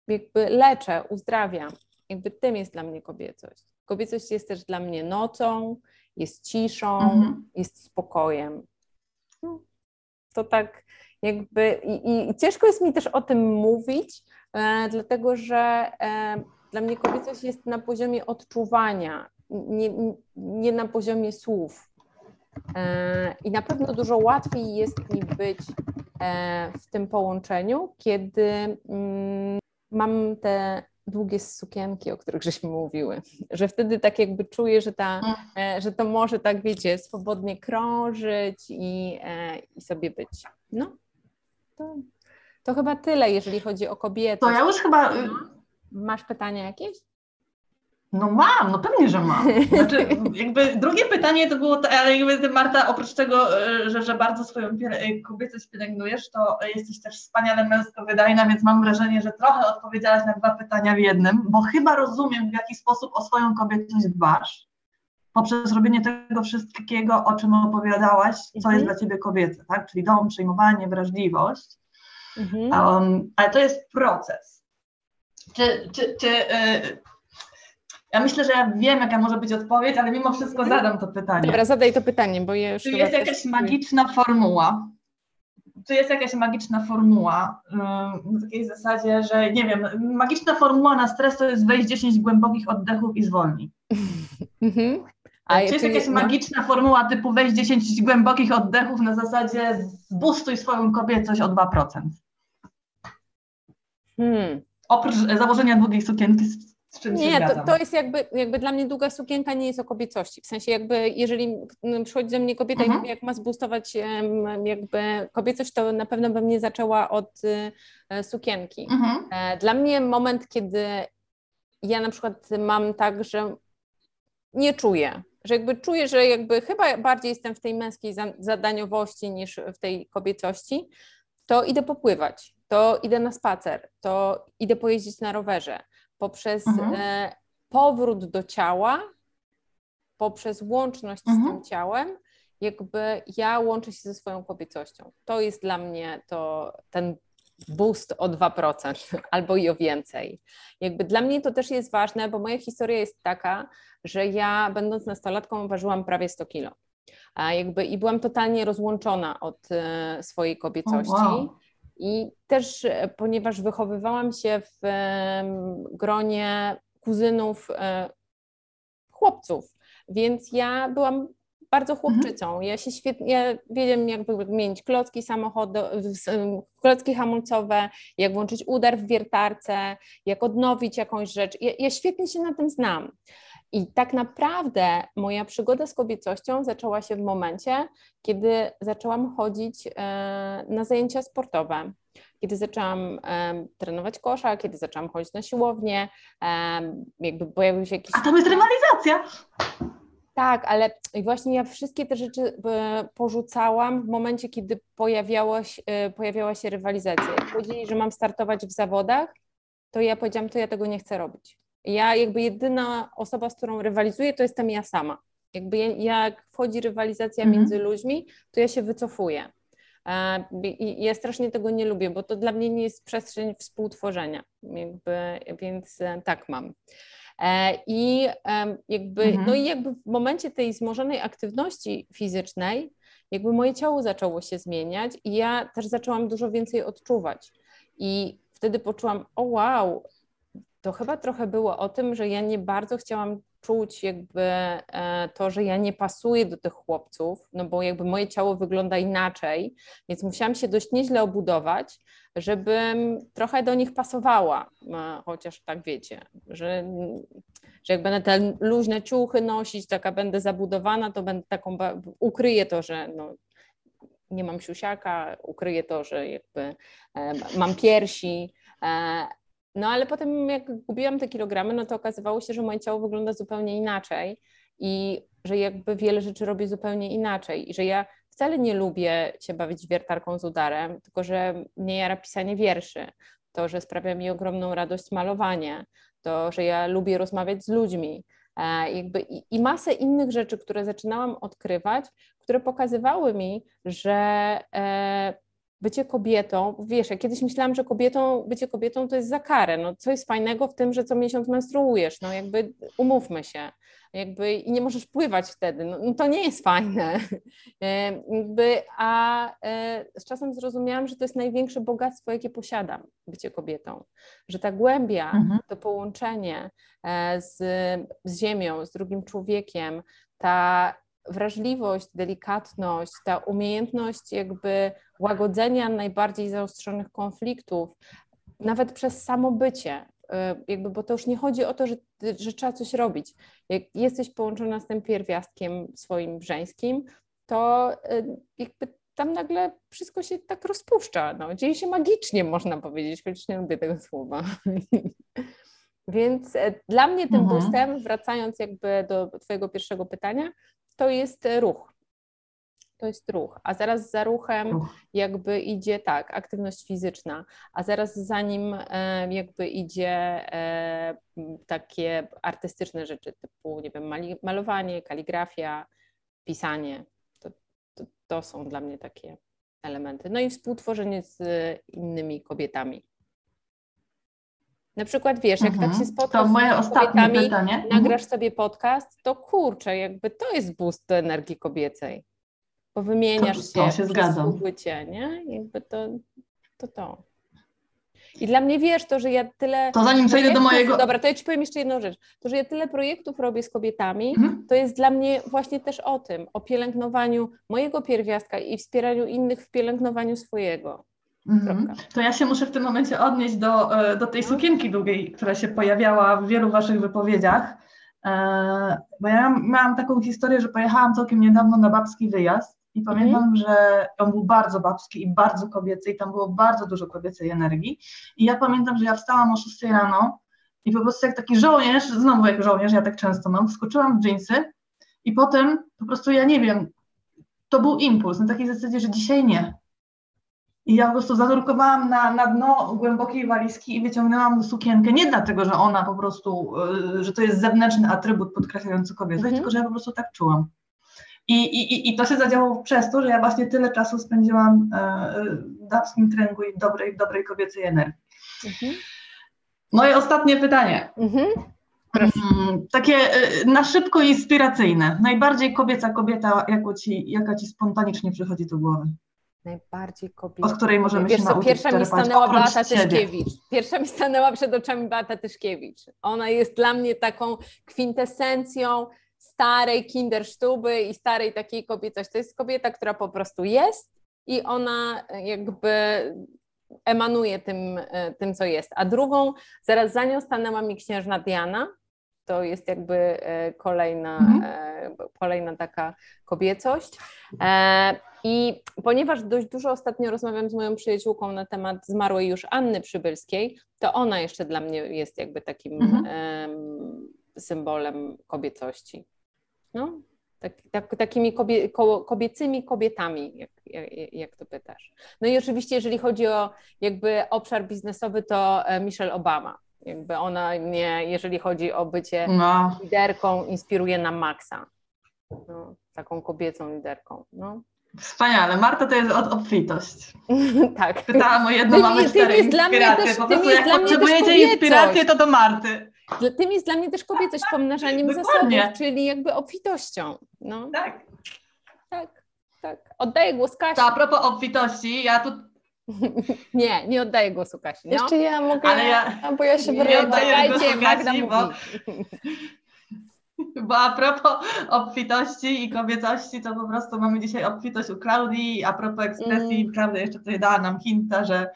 Speaker 1: jakby leczę, uzdrawiam. Jakby tym jest dla mnie kobiecość. Kobiecość jest też dla mnie nocą, jest ciszą, mhm. jest spokojem. No, to tak jakby i, i, ciężko jest mi też o tym mówić, e, dlatego że e, dla mnie kobiecość jest na poziomie odczuwania, nie, nie na poziomie słów. E, I na pewno dużo łatwiej jest mi być e, w tym połączeniu, kiedy mm, mam te długie sukienki, o których żeśmy mówiły, że wtedy tak jakby czuję, że, ta, mm. e, że to może tak, wiecie, swobodnie krążyć i, i sobie być. No, to, to chyba tyle, jeżeli chodzi o kobiety.
Speaker 2: To ja już chyba y,
Speaker 1: Masz pytania jakieś?
Speaker 2: No mam, no pewnie, że mam. Znaczy, *laughs* jakby drugie pytanie to było, to, ale jakby Marta, oprócz tego, e, że, że bardzo swoją e, kobiecość pielęgnujesz, to jesteś też wspaniale męsko wydajna, więc mam wrażenie, że trochę odpowiedziałaś na dwa pytania w jednym, bo chyba rozumiem, w jaki sposób o swoją kobiecość dbasz, poprzez robienie tego wszystkiego, o czym opowiadałaś, co mhm. jest dla ciebie kobiece, tak? Czyli dom, przyjmowanie, wrażliwość. Mhm. Um, ale to jest proces czy, czy, czy yy, ja myślę, że ja wiem, jaka może być odpowiedź, ale mimo wszystko zadam to pytanie.
Speaker 1: Dobra, zadaj to pytanie, bo ja już
Speaker 2: Czy jest jakaś magiczna formuła? Czy jest jakaś magiczna formuła na takiej zasadzie, że nie wiem, magiczna formuła na stres to jest wejść 10 głębokich oddechów i zwolnij. *laughs* Mhm. A czy jest jakaś no? magiczna formuła typu weź 10 głębokich oddechów na zasadzie zbustuj swoją kobiecość o 2%? Hmm oprócz założenia długiej sukienki, z czym
Speaker 1: nie, to, to jest jakby, jakby dla mnie długa sukienka nie jest o kobiecości. W sensie jakby jeżeli przychodzi do mnie kobieta mhm. i jak ma zbustować jakby kobiecość, to na pewno bym nie zaczęła od e, sukienki. Mhm. E, dla mnie moment, kiedy ja na przykład mam tak, że nie czuję, że jakby czuję, że jakby chyba bardziej jestem w tej męskiej zadaniowości niż w tej kobiecości, to idę popływać to idę na spacer, to idę pojeździć na rowerze. Poprzez mhm. e, powrót do ciała, poprzez łączność mhm. z tym ciałem, jakby ja łączę się ze swoją kobiecością. To jest dla mnie to ten boost o 2% *laughs* albo i o więcej. Jakby dla mnie to też jest ważne, bo moja historia jest taka, że ja będąc nastolatką ważyłam prawie 100 kilo. A jakby i byłam totalnie rozłączona od e, swojej kobiecości. Oh, wow. I też, e, ponieważ wychowywałam się w gronie kuzynów e, chłopców, więc ja byłam bardzo mhm. chłopczycą. Ja się świetnie, ja wiedziałam jakby mieć klocki samochodowe, klocki hamulcowe, jak włączyć udar w wiertarce, jak odnowić jakąś rzecz. Ja, ja świetnie się na tym znam. I tak naprawdę moja przygoda z kobiecością zaczęła się w momencie, kiedy zaczęłam chodzić e, na zajęcia sportowe. Kiedy zaczęłam trenować kosza, kiedy zaczęłam chodzić na siłownię, jakby pojawił się jakiś.
Speaker 2: A to jest rywalizacja!
Speaker 1: Tak, ale właśnie ja wszystkie te rzeczy e, porzucałam w momencie, kiedy pojawiała się, e, pojawiała się rywalizacja. Jak powiedzieli, że mam startować w zawodach, to ja powiedziałam, to ja tego nie chcę robić. Ja jakby jedyna osoba, z którą rywalizuję, to jestem ja sama. Jakby jak wchodzi rywalizacja mhm. między ludźmi, to ja się wycofuję. E, I ja strasznie tego nie lubię, bo to dla mnie nie jest przestrzeń współtworzenia, jakby, więc e, tak mam. E, I jakby, mhm. no i jakby w momencie tej wzmożonej aktywności fizycznej, jakby moje ciało zaczęło się zmieniać i ja też zaczęłam dużo więcej odczuwać. I wtedy poczułam, o wow, to chyba trochę było o tym, że ja nie bardzo chciałam czuć jakby e, to, że ja nie pasuję do tych chłopców, no bo jakby moje ciało wygląda inaczej, więc musiałam się dość nieźle obudować, żebym trochę do nich pasowała, e, chociaż tak wiecie, że, że jak będę te luźne ciuchy nosić, taka będę zabudowana, to będę taką, ukryję to, że no, nie mam siusiaka, ukryję to, że jakby e, mam piersi, no ale potem jak gubiłam te kilogramy, no to okazywało się, że moje ciało wygląda zupełnie inaczej i że jakby wiele rzeczy robię zupełnie inaczej i że ja wcale nie lubię się bawić wiertarką z udarem, tylko że mnie jara pisanie wierszy, to, że sprawia mi ogromną radość malowanie, to, że ja lubię rozmawiać z ludźmi, e, jakby i, i masę innych rzeczy, które zaczynałam odkrywać, które pokazywały mi, że e, bycie kobietą, wiesz, ja kiedyś myślałam, że kobietą, bycie kobietą to jest za karę, no co jest fajnego w tym, że co miesiąc menstruujesz, no jakby umówmy się, jakby i nie możesz pływać wtedy, no, no to nie jest fajne, *laughs* e, jakby, a e, z czasem zrozumiałam, że to jest największe bogactwo, jakie posiadam, bycie kobietą, że ta głębia, mhm. to połączenie e, z, z ziemią, z drugim człowiekiem, ta wrażliwość, delikatność, ta umiejętność jakby łagodzenia najbardziej zaostrzonych konfliktów, nawet przez samo bycie, y, jakby, bo to już nie chodzi o to, że, że trzeba coś robić. Jak jesteś połączona z tym pierwiastkiem swoim żeńskim, to y, jakby tam nagle wszystko się tak rozpuszcza. No, dzieje się magicznie, można powiedzieć, chociaż nie lubię tego słowa. *laughs* Więc e, dla mnie tym mhm. boostem, wracając jakby do Twojego pierwszego pytania, to jest ruch. To jest ruch, a zaraz za ruchem jakby idzie tak, aktywność fizyczna, a zaraz za nim e, jakby idzie e, takie artystyczne rzeczy typu, nie wiem, malowanie, kaligrafia, pisanie. To, to, to są dla mnie takie elementy. No i współtworzenie z innymi kobietami. Na przykład wiesz, jak mhm. tak się spotkasz
Speaker 2: to moje z kobietami, pytanie.
Speaker 1: Mhm. nagrasz sobie podcast, to kurczę, jakby to jest boost do energii kobiecej. Bo wymieniasz to, to się, się nie? Jakby to, to to. I dla mnie wiesz, to, że ja tyle.
Speaker 2: To zanim przejdę do mojego.
Speaker 1: Dobra, to ja ci powiem jeszcze jedną rzecz. To, że ja tyle projektów robię z kobietami, mhm. to jest dla mnie właśnie też o tym, o pielęgnowaniu mojego pierwiastka i wspieraniu innych w pielęgnowaniu swojego.
Speaker 2: Mhm. To ja się muszę w tym momencie odnieść do, e, do tej no. sukienki długiej, która się pojawiała w wielu Waszych wypowiedziach. E, bo ja miałam taką historię, że pojechałam całkiem niedawno na babski wyjazd i pamiętam, mhm. że on był bardzo babski i bardzo kobiecy i tam było bardzo dużo kobiecej energii. I ja pamiętam, że ja wstałam o 6 rano i po prostu jak taki żołnierz, znowu jak żołnierz, ja tak często mam, wskoczyłam w dżinsy i potem po prostu ja nie wiem, to był impuls na takiej zasadzie, że dzisiaj nie, i ja po prostu zanurkowałam na, na dno głębokiej walizki i wyciągnęłam sukienkę. Nie dlatego, że ona po prostu, y, że to jest zewnętrzny atrybut podkreślający kobietę, mhm. tylko że ja po prostu tak czułam. I, i, I to się zadziało przez to, że ja właśnie tyle czasu spędziłam e, w damskim kręgu i dobrej, dobrej kobiecej energii. Mhm. Moje ostatnie pytanie. Mhm. Mm, takie e, na szybko inspiracyjne. Najbardziej kobieca kobieta, jako ci, jaka ci spontanicznie przychodzi do głowy?
Speaker 1: Najbardziej kobieta.
Speaker 2: Od której możemy Wiesz, się nauczyć
Speaker 1: Pierwsza mi stanęła Beata Tyszkiewicz. Pierwsza mi stanęła przed oczami Beata Tyszkiewicz. Ona jest dla mnie taką kwintesencją starej kindersztuby i starej takiej kobiecości. To jest kobieta, która po prostu jest i ona jakby emanuje tym, tym co jest. A drugą, zaraz za nią stanęła mi księżna Diana, to jest jakby e, kolejna, mhm. E, kolejna taka kobiecość. E, I ponieważ dość dużo ostatnio rozmawiam z moją przyjaciółką na temat zmarłej już Anny Przybylskiej, to ona jeszcze dla mnie jest jakby takim mhm. symbolem kobiecości. No, tak, tak, takimi kobie, kobiecymi kobietami, jak, jak, jak, to pytasz. No i oczywiście, jeżeli chodzi o jakby obszar biznesowy, to Michelle Obama. Jakby ona mnie, jeżeli chodzi o bycie no. liderką, inspiruje na maksa. No, taką kobiecą liderką. No.
Speaker 2: Wspaniale. Marta to jest od obfitość. *laughs*
Speaker 1: tak.
Speaker 2: Pytałam o jedno, mamy cztery inspiracje. Po prostu jak potrzebujecie inspirację, to do Marty.
Speaker 1: Tym jest dla mnie też kobiecość *laughs* pomnażaniem zasobów, czyli jakby obfitością. No.
Speaker 2: Tak.
Speaker 1: Tak, tak. Oddaję głos Kasi.
Speaker 2: To a propos obfitości, ja tu *laughs*
Speaker 1: nie, nie oddaję głosu Kasi. No.
Speaker 5: Jeszcze ja mogę, Ale ja, bo ja się
Speaker 2: nie oddaję głosu Kasi, bo, bo a propos obfitości i kobiecości, to po prostu mamy dzisiaj obfitość u Klaudii, a propos ekspresji, mm. Klaudia jeszcze tutaj dała nam hinta, że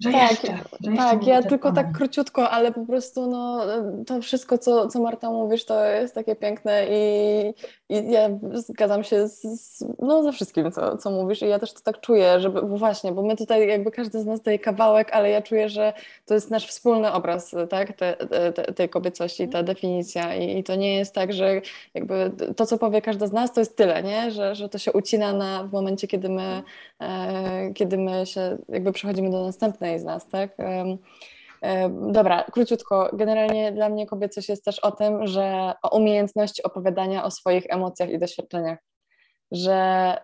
Speaker 2: Że
Speaker 5: tak,
Speaker 2: jeszcze, że jeszcze
Speaker 5: tak, ja tylko tak króciutko, ale po prostu no, to wszystko, co, co Marta mówisz, to jest takie piękne i, i ja zgadzam się z, z, no, ze wszystkim, co, co mówisz i ja też to tak czuję, żeby bo właśnie, bo my tutaj jakby każdy z nas daje kawałek, ale ja czuję, że to jest nasz wspólny obraz, tak, te, te, tej kobiecości, ta definicja i, i to nie jest tak, że jakby to, co powie każda z nas, to jest tyle, nie, że, że to się ucina na, w momencie, kiedy my, e, kiedy my się jakby przechodzimy do następnej z nas, tak. Dobra, króciutko. Generalnie dla mnie kobiecość jest też o tym, że o umiejętności opowiadania o swoich emocjach i doświadczeniach. Że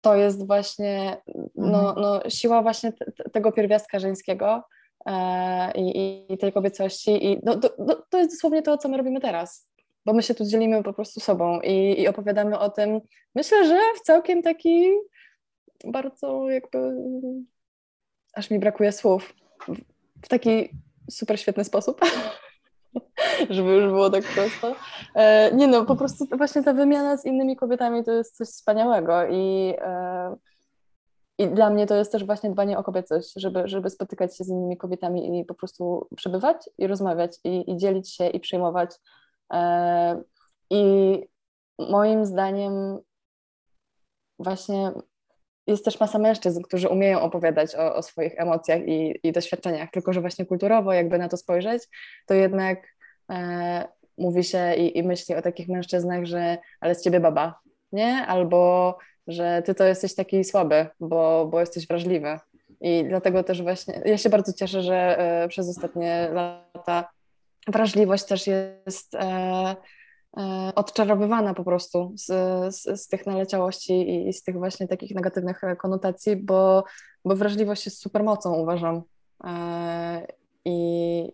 Speaker 5: to jest właśnie no, no, siła właśnie te, te- tego pierwiastka żeńskiego e, i, i, tej kobiecości. I no, to, to, to jest dosłownie to, co my robimy teraz. Bo my się tu dzielimy po prostu sobą i, i opowiadamy o tym, myślę, że w całkiem taki bardzo jakby aż mi brakuje słów, w- taki super świetny sposób, *laughs* żeby już było tak prosto. E, nie no, po prostu właśnie ta wymiana z innymi kobietami to jest coś wspaniałego i, e, i dla mnie to jest też właśnie dbanie o kobiecość, żeby, żeby spotykać się z innymi kobietami i po prostu przebywać i rozmawiać i, i dzielić się i przyjmować. E, I moim zdaniem właśnie jest też masa mężczyzn, którzy umieją opowiadać o, o swoich emocjach i, i doświadczeniach, tylko że właśnie kulturowo, jakby na to spojrzeć, to jednak e, mówi się i, i myśli o takich mężczyznach, że ale z ciebie baba, nie? Albo że ty to jesteś taki słaby, bo, bo jesteś wrażliwy. I dlatego też właśnie, ja się bardzo cieszę, że e, przez ostatnie lata wrażliwość też jest e, odczarowywana po prostu z, z, z tych naleciałości i, i z tych właśnie takich negatywnych e, konotacji, bo, bo wrażliwość jest supermocą, uważam. E, I,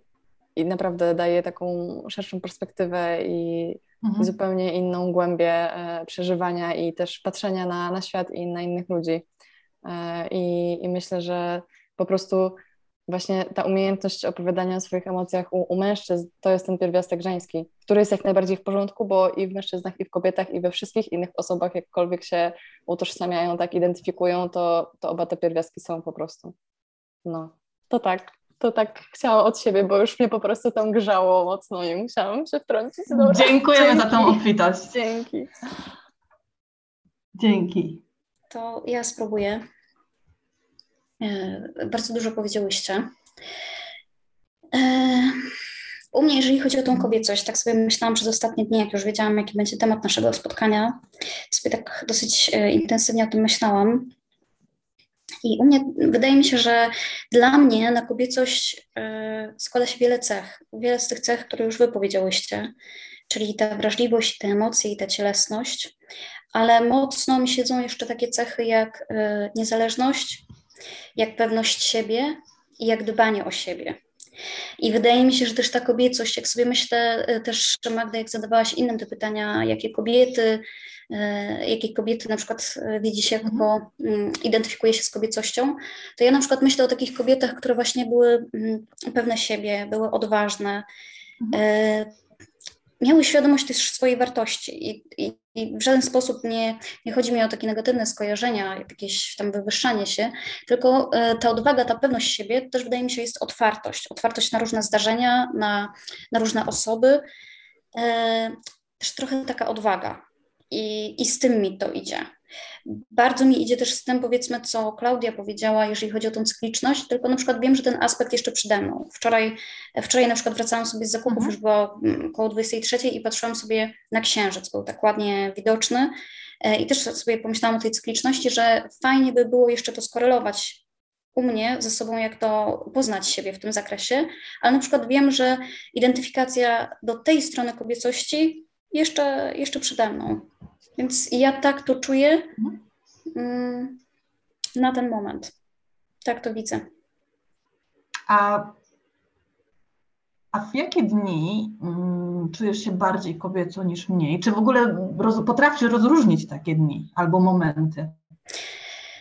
Speaker 5: I naprawdę daje taką szerszą perspektywę i, i
Speaker 2: Mhm.
Speaker 5: zupełnie inną głębię e, przeżywania i też patrzenia na, na świat i na innych ludzi. E, I, I myślę, że po prostu właśnie ta umiejętność opowiadania o swoich emocjach u, u mężczyzn to jest ten pierwiastek żeński, który jest jak najbardziej w porządku, bo i w mężczyznach, i w kobietach, i we wszystkich innych osobach, jakkolwiek się utożsamiają, tak identyfikują, to, to oba te pierwiastki są po prostu. No, to tak. To tak chciałam od siebie, bo już mnie po prostu tam grzało mocno i musiałam się wtrącić. Dobra,
Speaker 2: Dziękujemy za tą
Speaker 5: dzięki.
Speaker 2: obfitość.
Speaker 5: Dzięki.
Speaker 2: Dzięki.
Speaker 6: To ja spróbuję. E, Bardzo dużo powiedziałyście. E, U mnie, jeżeli chodzi o tą kobiecość, tak sobie myślałam przez ostatnie dni, jak już wiedziałam, jaki będzie temat naszego spotkania, sobie tak dosyć e, intensywnie o tym myślałam. I u mnie wydaje mi się, że dla mnie na kobiecość składa się wiele cech. Wiele z tych cech, które już wy powiedziałyście, czyli ta wrażliwość, te emocje i ta cielesność ale mocno mi siedzą jeszcze takie cechy jak niezależność, jak pewność siebie i jak dbanie o siebie. I wydaje mi się, że też ta kobiecość, jak sobie myślę y, też, że Magda, jak zadawałaś innym te pytania, jakie kobiety, y, jakie kobiety na przykład y, widzi się jako, mm, identyfikuje się z kobiecością, to ja na przykład myślę o takich kobietach, które właśnie były mm, pewne siebie, były odważne, y, miały świadomość też swojej wartości i, i, i w żaden sposób nie, nie chodzi mi o takie negatywne skojarzenia, jakieś tam wywyższanie się, tylko e, ta odwaga, ta pewność siebie też wydaje mi się jest otwartość. Otwartość na różne zdarzenia, na, na różne osoby. E, też trochę taka odwaga i, i z tym mi to idzie. Bardzo mi idzie też z tym, powiedzmy, co Klaudia powiedziała, jeżeli chodzi o tą cykliczność, tylko na przykład wiem, że ten aspekt jeszcze przede mną. Wczoraj, wczoraj na przykład wracałam sobie z zakupów,
Speaker 2: Mhm.
Speaker 6: już było mm, około 23 i patrzyłam sobie na księżyc, był tak ładnie widoczny E, i też sobie pomyślałam o tej cykliczności, że fajnie by było jeszcze to skorelować u mnie ze sobą, jak to poznać siebie w tym zakresie, ale na przykład wiem, że identyfikacja do tej strony kobiecości jeszcze, jeszcze przede mną. Więc ja tak to czuję mm, na ten moment. Tak to widzę.
Speaker 2: A, a w jakie dni mm, czujesz się bardziej kobieco niż mniej? Czy w ogóle roz, potrafisz rozróżnić takie dni albo momenty?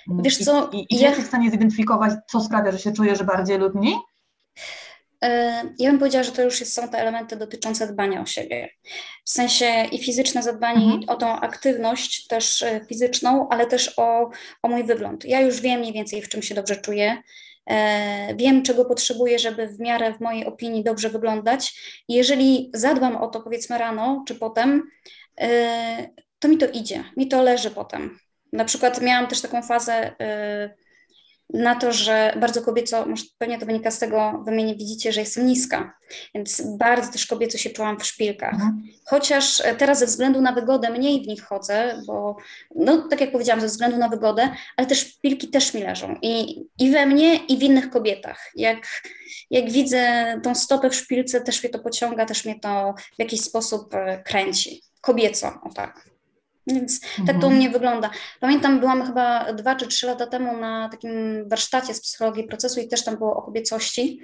Speaker 6: Wiesz
Speaker 2: i-
Speaker 6: co,
Speaker 2: I, i
Speaker 6: ja-
Speaker 2: jesteś w stanie zidentyfikować, co sprawia, że się czujesz bardziej lub mniej?
Speaker 6: E, Ja bym powiedziała, że to już są te elementy dotyczące dbania o siebie. W sensie i fizyczne zadbanie
Speaker 2: Mhm.
Speaker 6: o tą aktywność też e, fizyczną, ale też o, o mój wygląd. Ja już wiem mniej więcej, w czym się dobrze czuję. e, wiem, czego potrzebuję, żeby w miarę, w mojej opinii, dobrze wyglądać. Jeżeli zadbam o to, powiedzmy rano czy potem, to mi to idzie, mi to leży potem. Na przykład miałam też taką fazę na to, że bardzo kobieco, może pewnie to wynika z tego, wy mnie nie widzicie, że jestem niska, więc bardzo też kobieco się czułam w szpilkach. Mhm. Chociaż teraz ze względu na wygodę mniej w nich chodzę, bo no tak jak powiedziałam, ze względu na wygodę, ale też szpilki też mi leżą i, i we mnie i w innych kobietach. Jak, jak widzę tą stopę w szpilce, też mnie to pociąga, też mnie to w jakiś sposób e, kręci. Kobieco, o tak. Więc mhm. tak to u mhm. mnie wygląda. Pamiętam, byłam chyba dwa czy trzy lata temu na takim warsztacie z psychologii procesu i też tam było o kobiecości.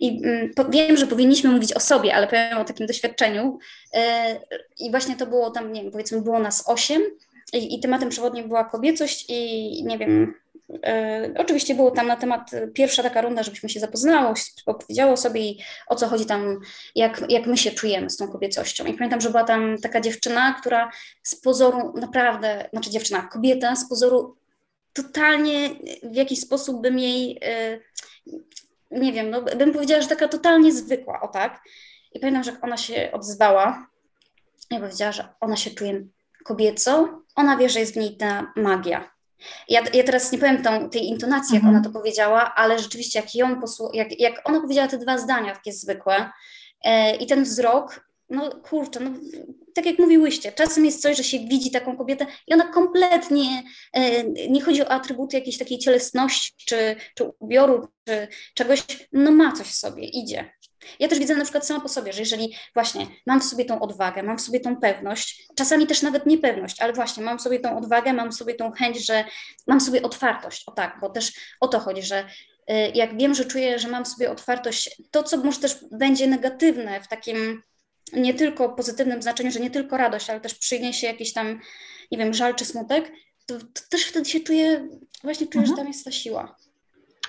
Speaker 6: I mm, wiem, że powinniśmy mówić o sobie, ale powiem o takim doświadczeniu. Yy, I właśnie to było tam, nie wiem, powiedzmy, było nas osiem. I, I tematem przewodnim była kobiecość i nie wiem, E, oczywiście było tam na temat e, pierwsza taka runda, żebyśmy się zapoznało, opowiedziało sobie o co chodzi tam, jak, jak my się czujemy z tą kobiecością. I pamiętam, że była tam taka dziewczyna, która z pozoru naprawdę, znaczy dziewczyna, kobieta z pozoru totalnie w jakiś sposób bym jej, e, nie wiem, no, bym powiedziała, że taka totalnie zwykła, o tak. I pamiętam, że ona się odzwała i powiedziała, że ona się czuje kobieco, ona wie, że jest w niej ta magia ja, ja teraz nie powiem tą, tej intonacji, jak mhm. ona to powiedziała, ale rzeczywiście jak ją posłu- jak, jak ona powiedziała te dwa zdania takie zwykłe e, i ten wzrok, no kurczę, no, tak jak mówiłyście, czasem jest coś, że się widzi taką kobietę i ona kompletnie, e, nie chodzi o atrybuty jakiejś takiej cielesności, czy, czy ubioru, czy czegoś, no ma coś w sobie, idzie. Ja też widzę na przykład sama po sobie, że jeżeli właśnie mam w sobie tą odwagę, mam w sobie tą pewność, czasami też nawet niepewność, ale właśnie mam w sobie tą odwagę, mam w sobie tą chęć, że mam w sobie otwartość, o tak, bo też o to chodzi, że y, jak wiem, że czuję, że mam w sobie otwartość, to co może też będzie negatywne w takim nie tylko pozytywnym znaczeniu, że nie tylko radość, ale też przyniesie jakiś tam, nie wiem, żal czy smutek, to, to też wtedy się czuję, właśnie czuję, mhm. że tam jest ta siła.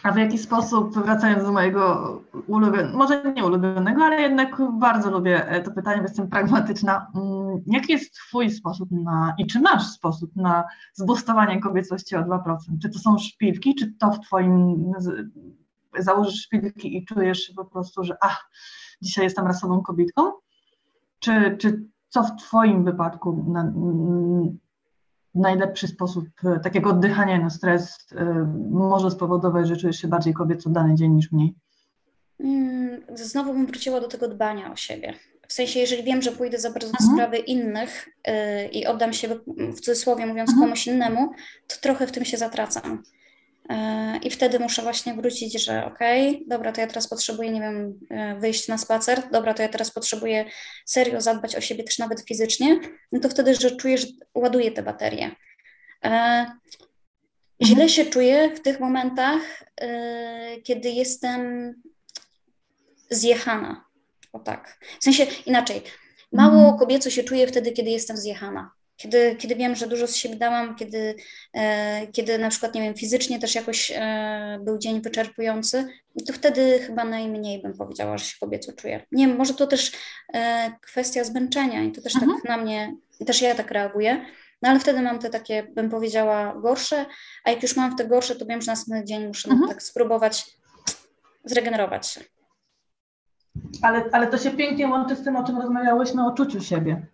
Speaker 2: A w jaki sposób, wracając do mojego ulubionego, może nie ulubionego, ale jednak bardzo lubię e, to pytanie, bo jestem pragmatyczna. Mm, jaki jest Twój sposób na, i czy masz sposób na zbustowanie kobiecości o 2%? Czy to są szpilki, czy to w Twoim, założysz szpilki i czujesz po prostu, że ach, dzisiaj jestem rasową kobietką? Czy, czy co w Twoim wypadku na, najlepszy sposób e, takiego oddychania na stres e, może spowodować, że czujesz się bardziej kobieco dany dzień niż mniej?
Speaker 6: Mm, znowu bym wróciła do tego dbania o siebie. W sensie, jeżeli wiem, że pójdę za bardzo mhm. sprawy innych yy, i oddam się, w cudzysłowie mówiąc, mhm. komuś innemu, to trochę w tym się zatracam. I wtedy muszę właśnie wrócić, że okej, okay, dobra, to ja teraz potrzebuję, nie wiem, e, wyjść na spacer, dobra, to ja teraz potrzebuję serio zadbać o siebie też nawet fizycznie, no to wtedy, że czuję, że ładuję te baterie. E, źle mhm. się czuję w tych momentach, e, kiedy jestem zjechana. O tak. W sensie inaczej. Mało mhm. kobieco się czuję wtedy, kiedy jestem zjechana. Kiedy, kiedy wiem, że dużo z siebie dałam, kiedy, e, kiedy na przykład, nie wiem, fizycznie też jakoś e, był dzień wyczerpujący, to wtedy chyba najmniej bym powiedziała, że się kobieco czuję. Nie wiem, może to też e, kwestia zmęczenia i to też tak mhm. tak na mnie, też ja tak reaguję, no ale wtedy mam te takie, bym powiedziała, gorsze, a jak już mam te gorsze, to wiem, że następny dzień muszę mhm. tak spróbować zregenerować się.
Speaker 2: Ale, ale to się pięknie łączy z tym, o czym rozmawiałyśmy, o czuciu siebie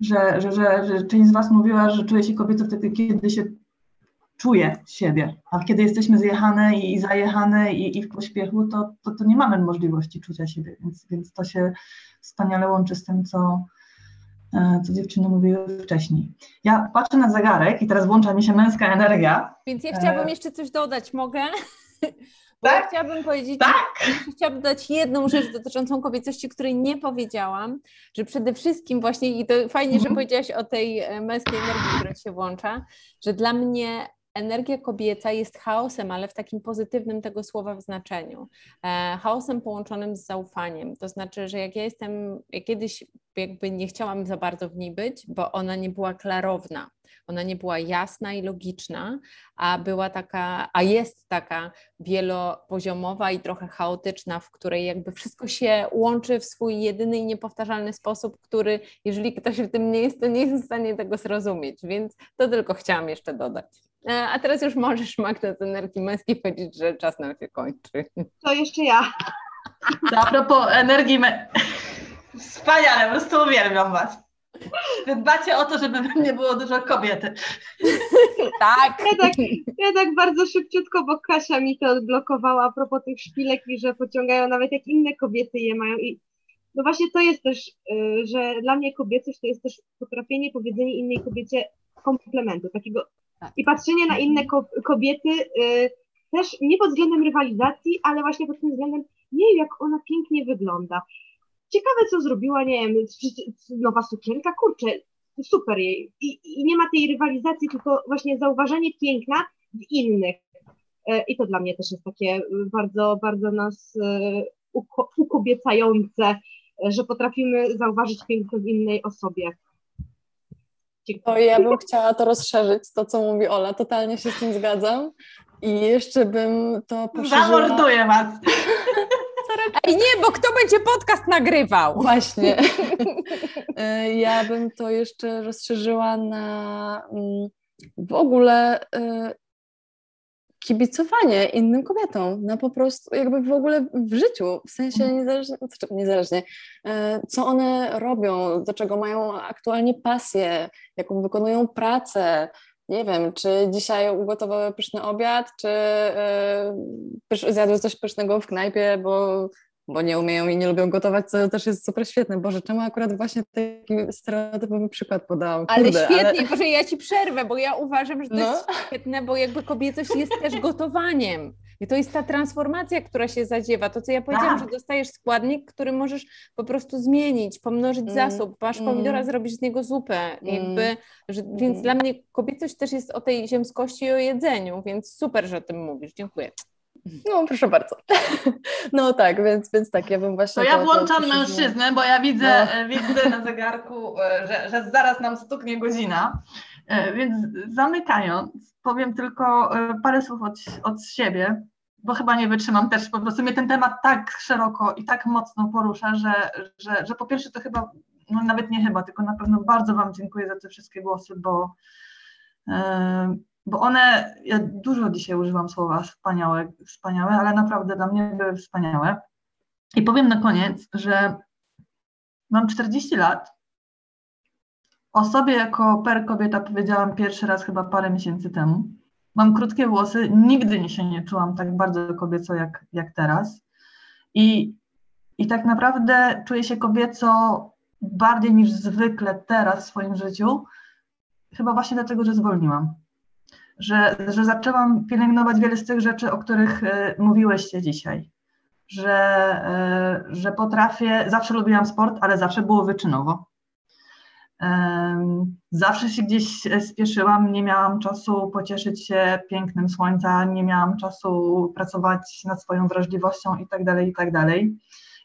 Speaker 2: że, że, że, że część z Was mówiła, że czuje się kobietą wtedy, kiedy się czuje siebie, a kiedy jesteśmy zjechane i zajechane i, i w pośpiechu, to, to, to, nie mamy możliwości czucia siebie, więc, więc to się wspaniale łączy z tym, co, e, co dziewczyny mówiły wcześniej. Ja patrzę na zegarek i teraz włącza mi się męska energia.
Speaker 1: Więc ja chciałabym e, jeszcze coś dodać, mogę?
Speaker 2: Tak?
Speaker 1: Ja chciałabym powiedzieć,
Speaker 2: tak?
Speaker 1: chciałabym dodać jedną rzecz dotyczącą kobiecości, której nie powiedziałam, że przede wszystkim właśnie, i to fajnie, że mhm. powiedziałaś o tej e, męskiej energii, która się włącza, że dla mnie energia kobieca jest chaosem, ale w takim pozytywnym tego słowa w znaczeniu. E, chaosem połączonym z zaufaniem. To znaczy, że jak ja jestem, jak kiedyś jakby nie chciałam za bardzo w niej być, bo ona nie była klarowna. Ona nie była jasna i logiczna, a była taka, a jest taka wielopoziomowa i trochę chaotyczna, w której jakby wszystko się łączy w swój jedyny i niepowtarzalny sposób, który, jeżeli ktoś w tym nie jest, to nie jest w stanie tego zrozumieć. Więc to tylko chciałam jeszcze dodać. E, a teraz już możesz, Magda, z energii męskiej powiedzieć, że czas nam się kończy.
Speaker 4: To jeszcze ja.
Speaker 2: A propos energii, me... wspaniale, po prostu uwielbiam Was. Wy dbacie o to, żeby we mnie było dużo kobiety.
Speaker 1: Tak.
Speaker 4: Ja tak, ja tak bardzo szybciutko, bo Kasia mi to odblokowała a propos tych szpilek i że pociągają nawet jak inne kobiety je mają. I no właśnie to jest też, y, że dla mnie kobiecość to jest też potrafienie powiedzenia innej kobiecie komplementu, takiego i patrzenie na inne ko- kobiety y, też nie pod względem rywalizacji, ale właśnie pod tym względem, nie jak ona pięknie wygląda. Ciekawe, co zrobiła, nie wiem, nowa sukienka, kurczę, super jej. I, I nie ma tej rywalizacji, tylko właśnie zauważenie piękna w innych. E, I to dla mnie też jest takie bardzo, bardzo nas e, uko, ukobiecające, że potrafimy zauważyć piękno w innej osobie.
Speaker 5: To ja bym chciała to rozszerzyć, to co mówi Ola, totalnie się z tym zgadzam. I jeszcze bym to poszerzyła...
Speaker 2: Zamorduję was.
Speaker 1: Ej, nie, bo kto będzie podcast nagrywał?
Speaker 5: Właśnie. *laughs* E, ja bym to jeszcze rozszerzyła na mm, w ogóle e, kibicowanie innym kobietom, na po prostu jakby w ogóle w życiu, w sensie niezależnie, znaczy niezależnie e, co one robią, do czego mają aktualnie pasję, jaką wykonują pracę, nie wiem, czy dzisiaj ugotowały pyszny obiad, czy yy, zjadły coś pysznego w knajpie, bo, bo nie umieją i nie lubią gotować, co też jest super świetne. Boże, czemu akurat właśnie taki stereotypowy przykład podałam?
Speaker 1: ale świetnie, ale... Boże, ja Ci przerwę, bo ja uważam, że to
Speaker 5: No.
Speaker 1: jest świetne, bo jakby kobiecość jest też gotowaniem. I to jest ta transformacja, która się zadziewa. To, co ja powiedziałam,
Speaker 2: Tak.
Speaker 1: że dostajesz składnik, który możesz po prostu zmienić, pomnożyć
Speaker 5: Mm,
Speaker 1: zasób. Masz pomidora,
Speaker 5: mm.
Speaker 1: zrobisz z niego zupę.
Speaker 5: Mm.
Speaker 1: Jakby, że, więc
Speaker 5: Mm.
Speaker 1: dla mnie kobiecość też jest o tej ziemskości i o jedzeniu, więc super, że o tym mówisz. Dziękuję.
Speaker 5: No, proszę bardzo. *laughs* No tak, więc, więc tak, ja bym właśnie...
Speaker 2: To ja włączam
Speaker 5: poszerzyła.
Speaker 2: mężczyznę, bo ja widzę,
Speaker 5: No.
Speaker 2: e, widzę na zegarku, e, że, że zaraz nam stuknie godzina. E, Więc zamykając, powiem tylko parę słów od, od siebie, bo chyba nie wytrzymam też. Po prostu mnie ten temat tak szeroko i tak mocno porusza, że, że, że po pierwsze to chyba, no nawet nie chyba, tylko na pewno bardzo Wam dziękuję za te wszystkie głosy, bo, bo one, ja dużo dzisiaj używam słowa wspaniałe, wspaniałe, ale naprawdę dla mnie były wspaniałe. I powiem na koniec, że mam 40 lat. O sobie jako per kobieta powiedziałam pierwszy raz chyba parę miesięcy temu. Mam krótkie włosy, nigdy się nie czułam tak bardzo kobieco jak, jak teraz. I, I tak naprawdę czuję się kobieco bardziej niż zwykle teraz w swoim życiu, chyba właśnie dlatego, że zwolniłam. Że, że zaczęłam pielęgnować wiele z tych rzeczy, o których y, mówiłyście dzisiaj że, e, że potrafię, zawsze lubiłam sport, ale zawsze było wyczynowo. Em, Zawsze się gdzieś spieszyłam, nie miałam czasu pocieszyć się pięknem słońca, nie miałam czasu pracować nad swoją wrażliwością i tak dalej, i tak.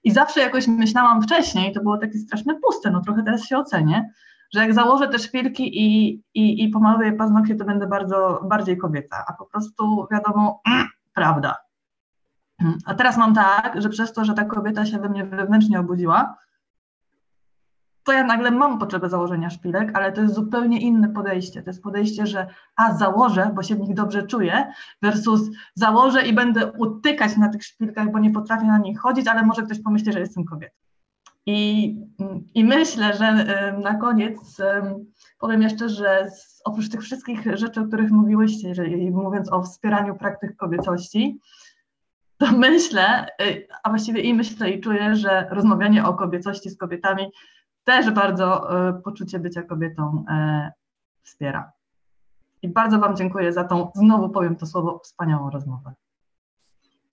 Speaker 2: I zawsze jakoś myślałam wcześniej, to było takie straszne puste, no trochę teraz się ocenię, że jak założę te szpilki i, i, i pomaluję paznokcie, to będę bardzo bardziej kobieca, a po prostu wiadomo, *clears throat* prawda. A teraz mam tak, że przez to, że ta kobieta się we mnie wewnętrznie obudziła, to ja nagle mam potrzebę założenia szpilek, ale to jest zupełnie inne podejście. To jest podejście, że a założę, bo się w nich dobrze czuję, versus założę i będę utykać na tych szpilkach, bo nie potrafię na nich chodzić, ale może ktoś pomyśli, że jestem kobietą. I, I myślę, że na koniec em, powiem jeszcze, że z, oprócz tych wszystkich rzeczy, o których mówiłyście, jeżeli mówiąc o wspieraniu praktyk kobiecości, to myślę, y, a właściwie i myślę i czuję, że rozmawianie o kobiecości z kobietami też bardzo y, poczucie bycia kobietą e, wspiera. I bardzo Wam dziękuję za tą, znowu powiem to słowo, wspaniałą rozmowę.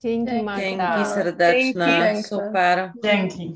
Speaker 1: Dzięki,
Speaker 5: Dzięki.
Speaker 1: Magda.
Speaker 3: Dzięki serdeczne,
Speaker 5: Dzięki.
Speaker 3: super.
Speaker 2: Dzięki.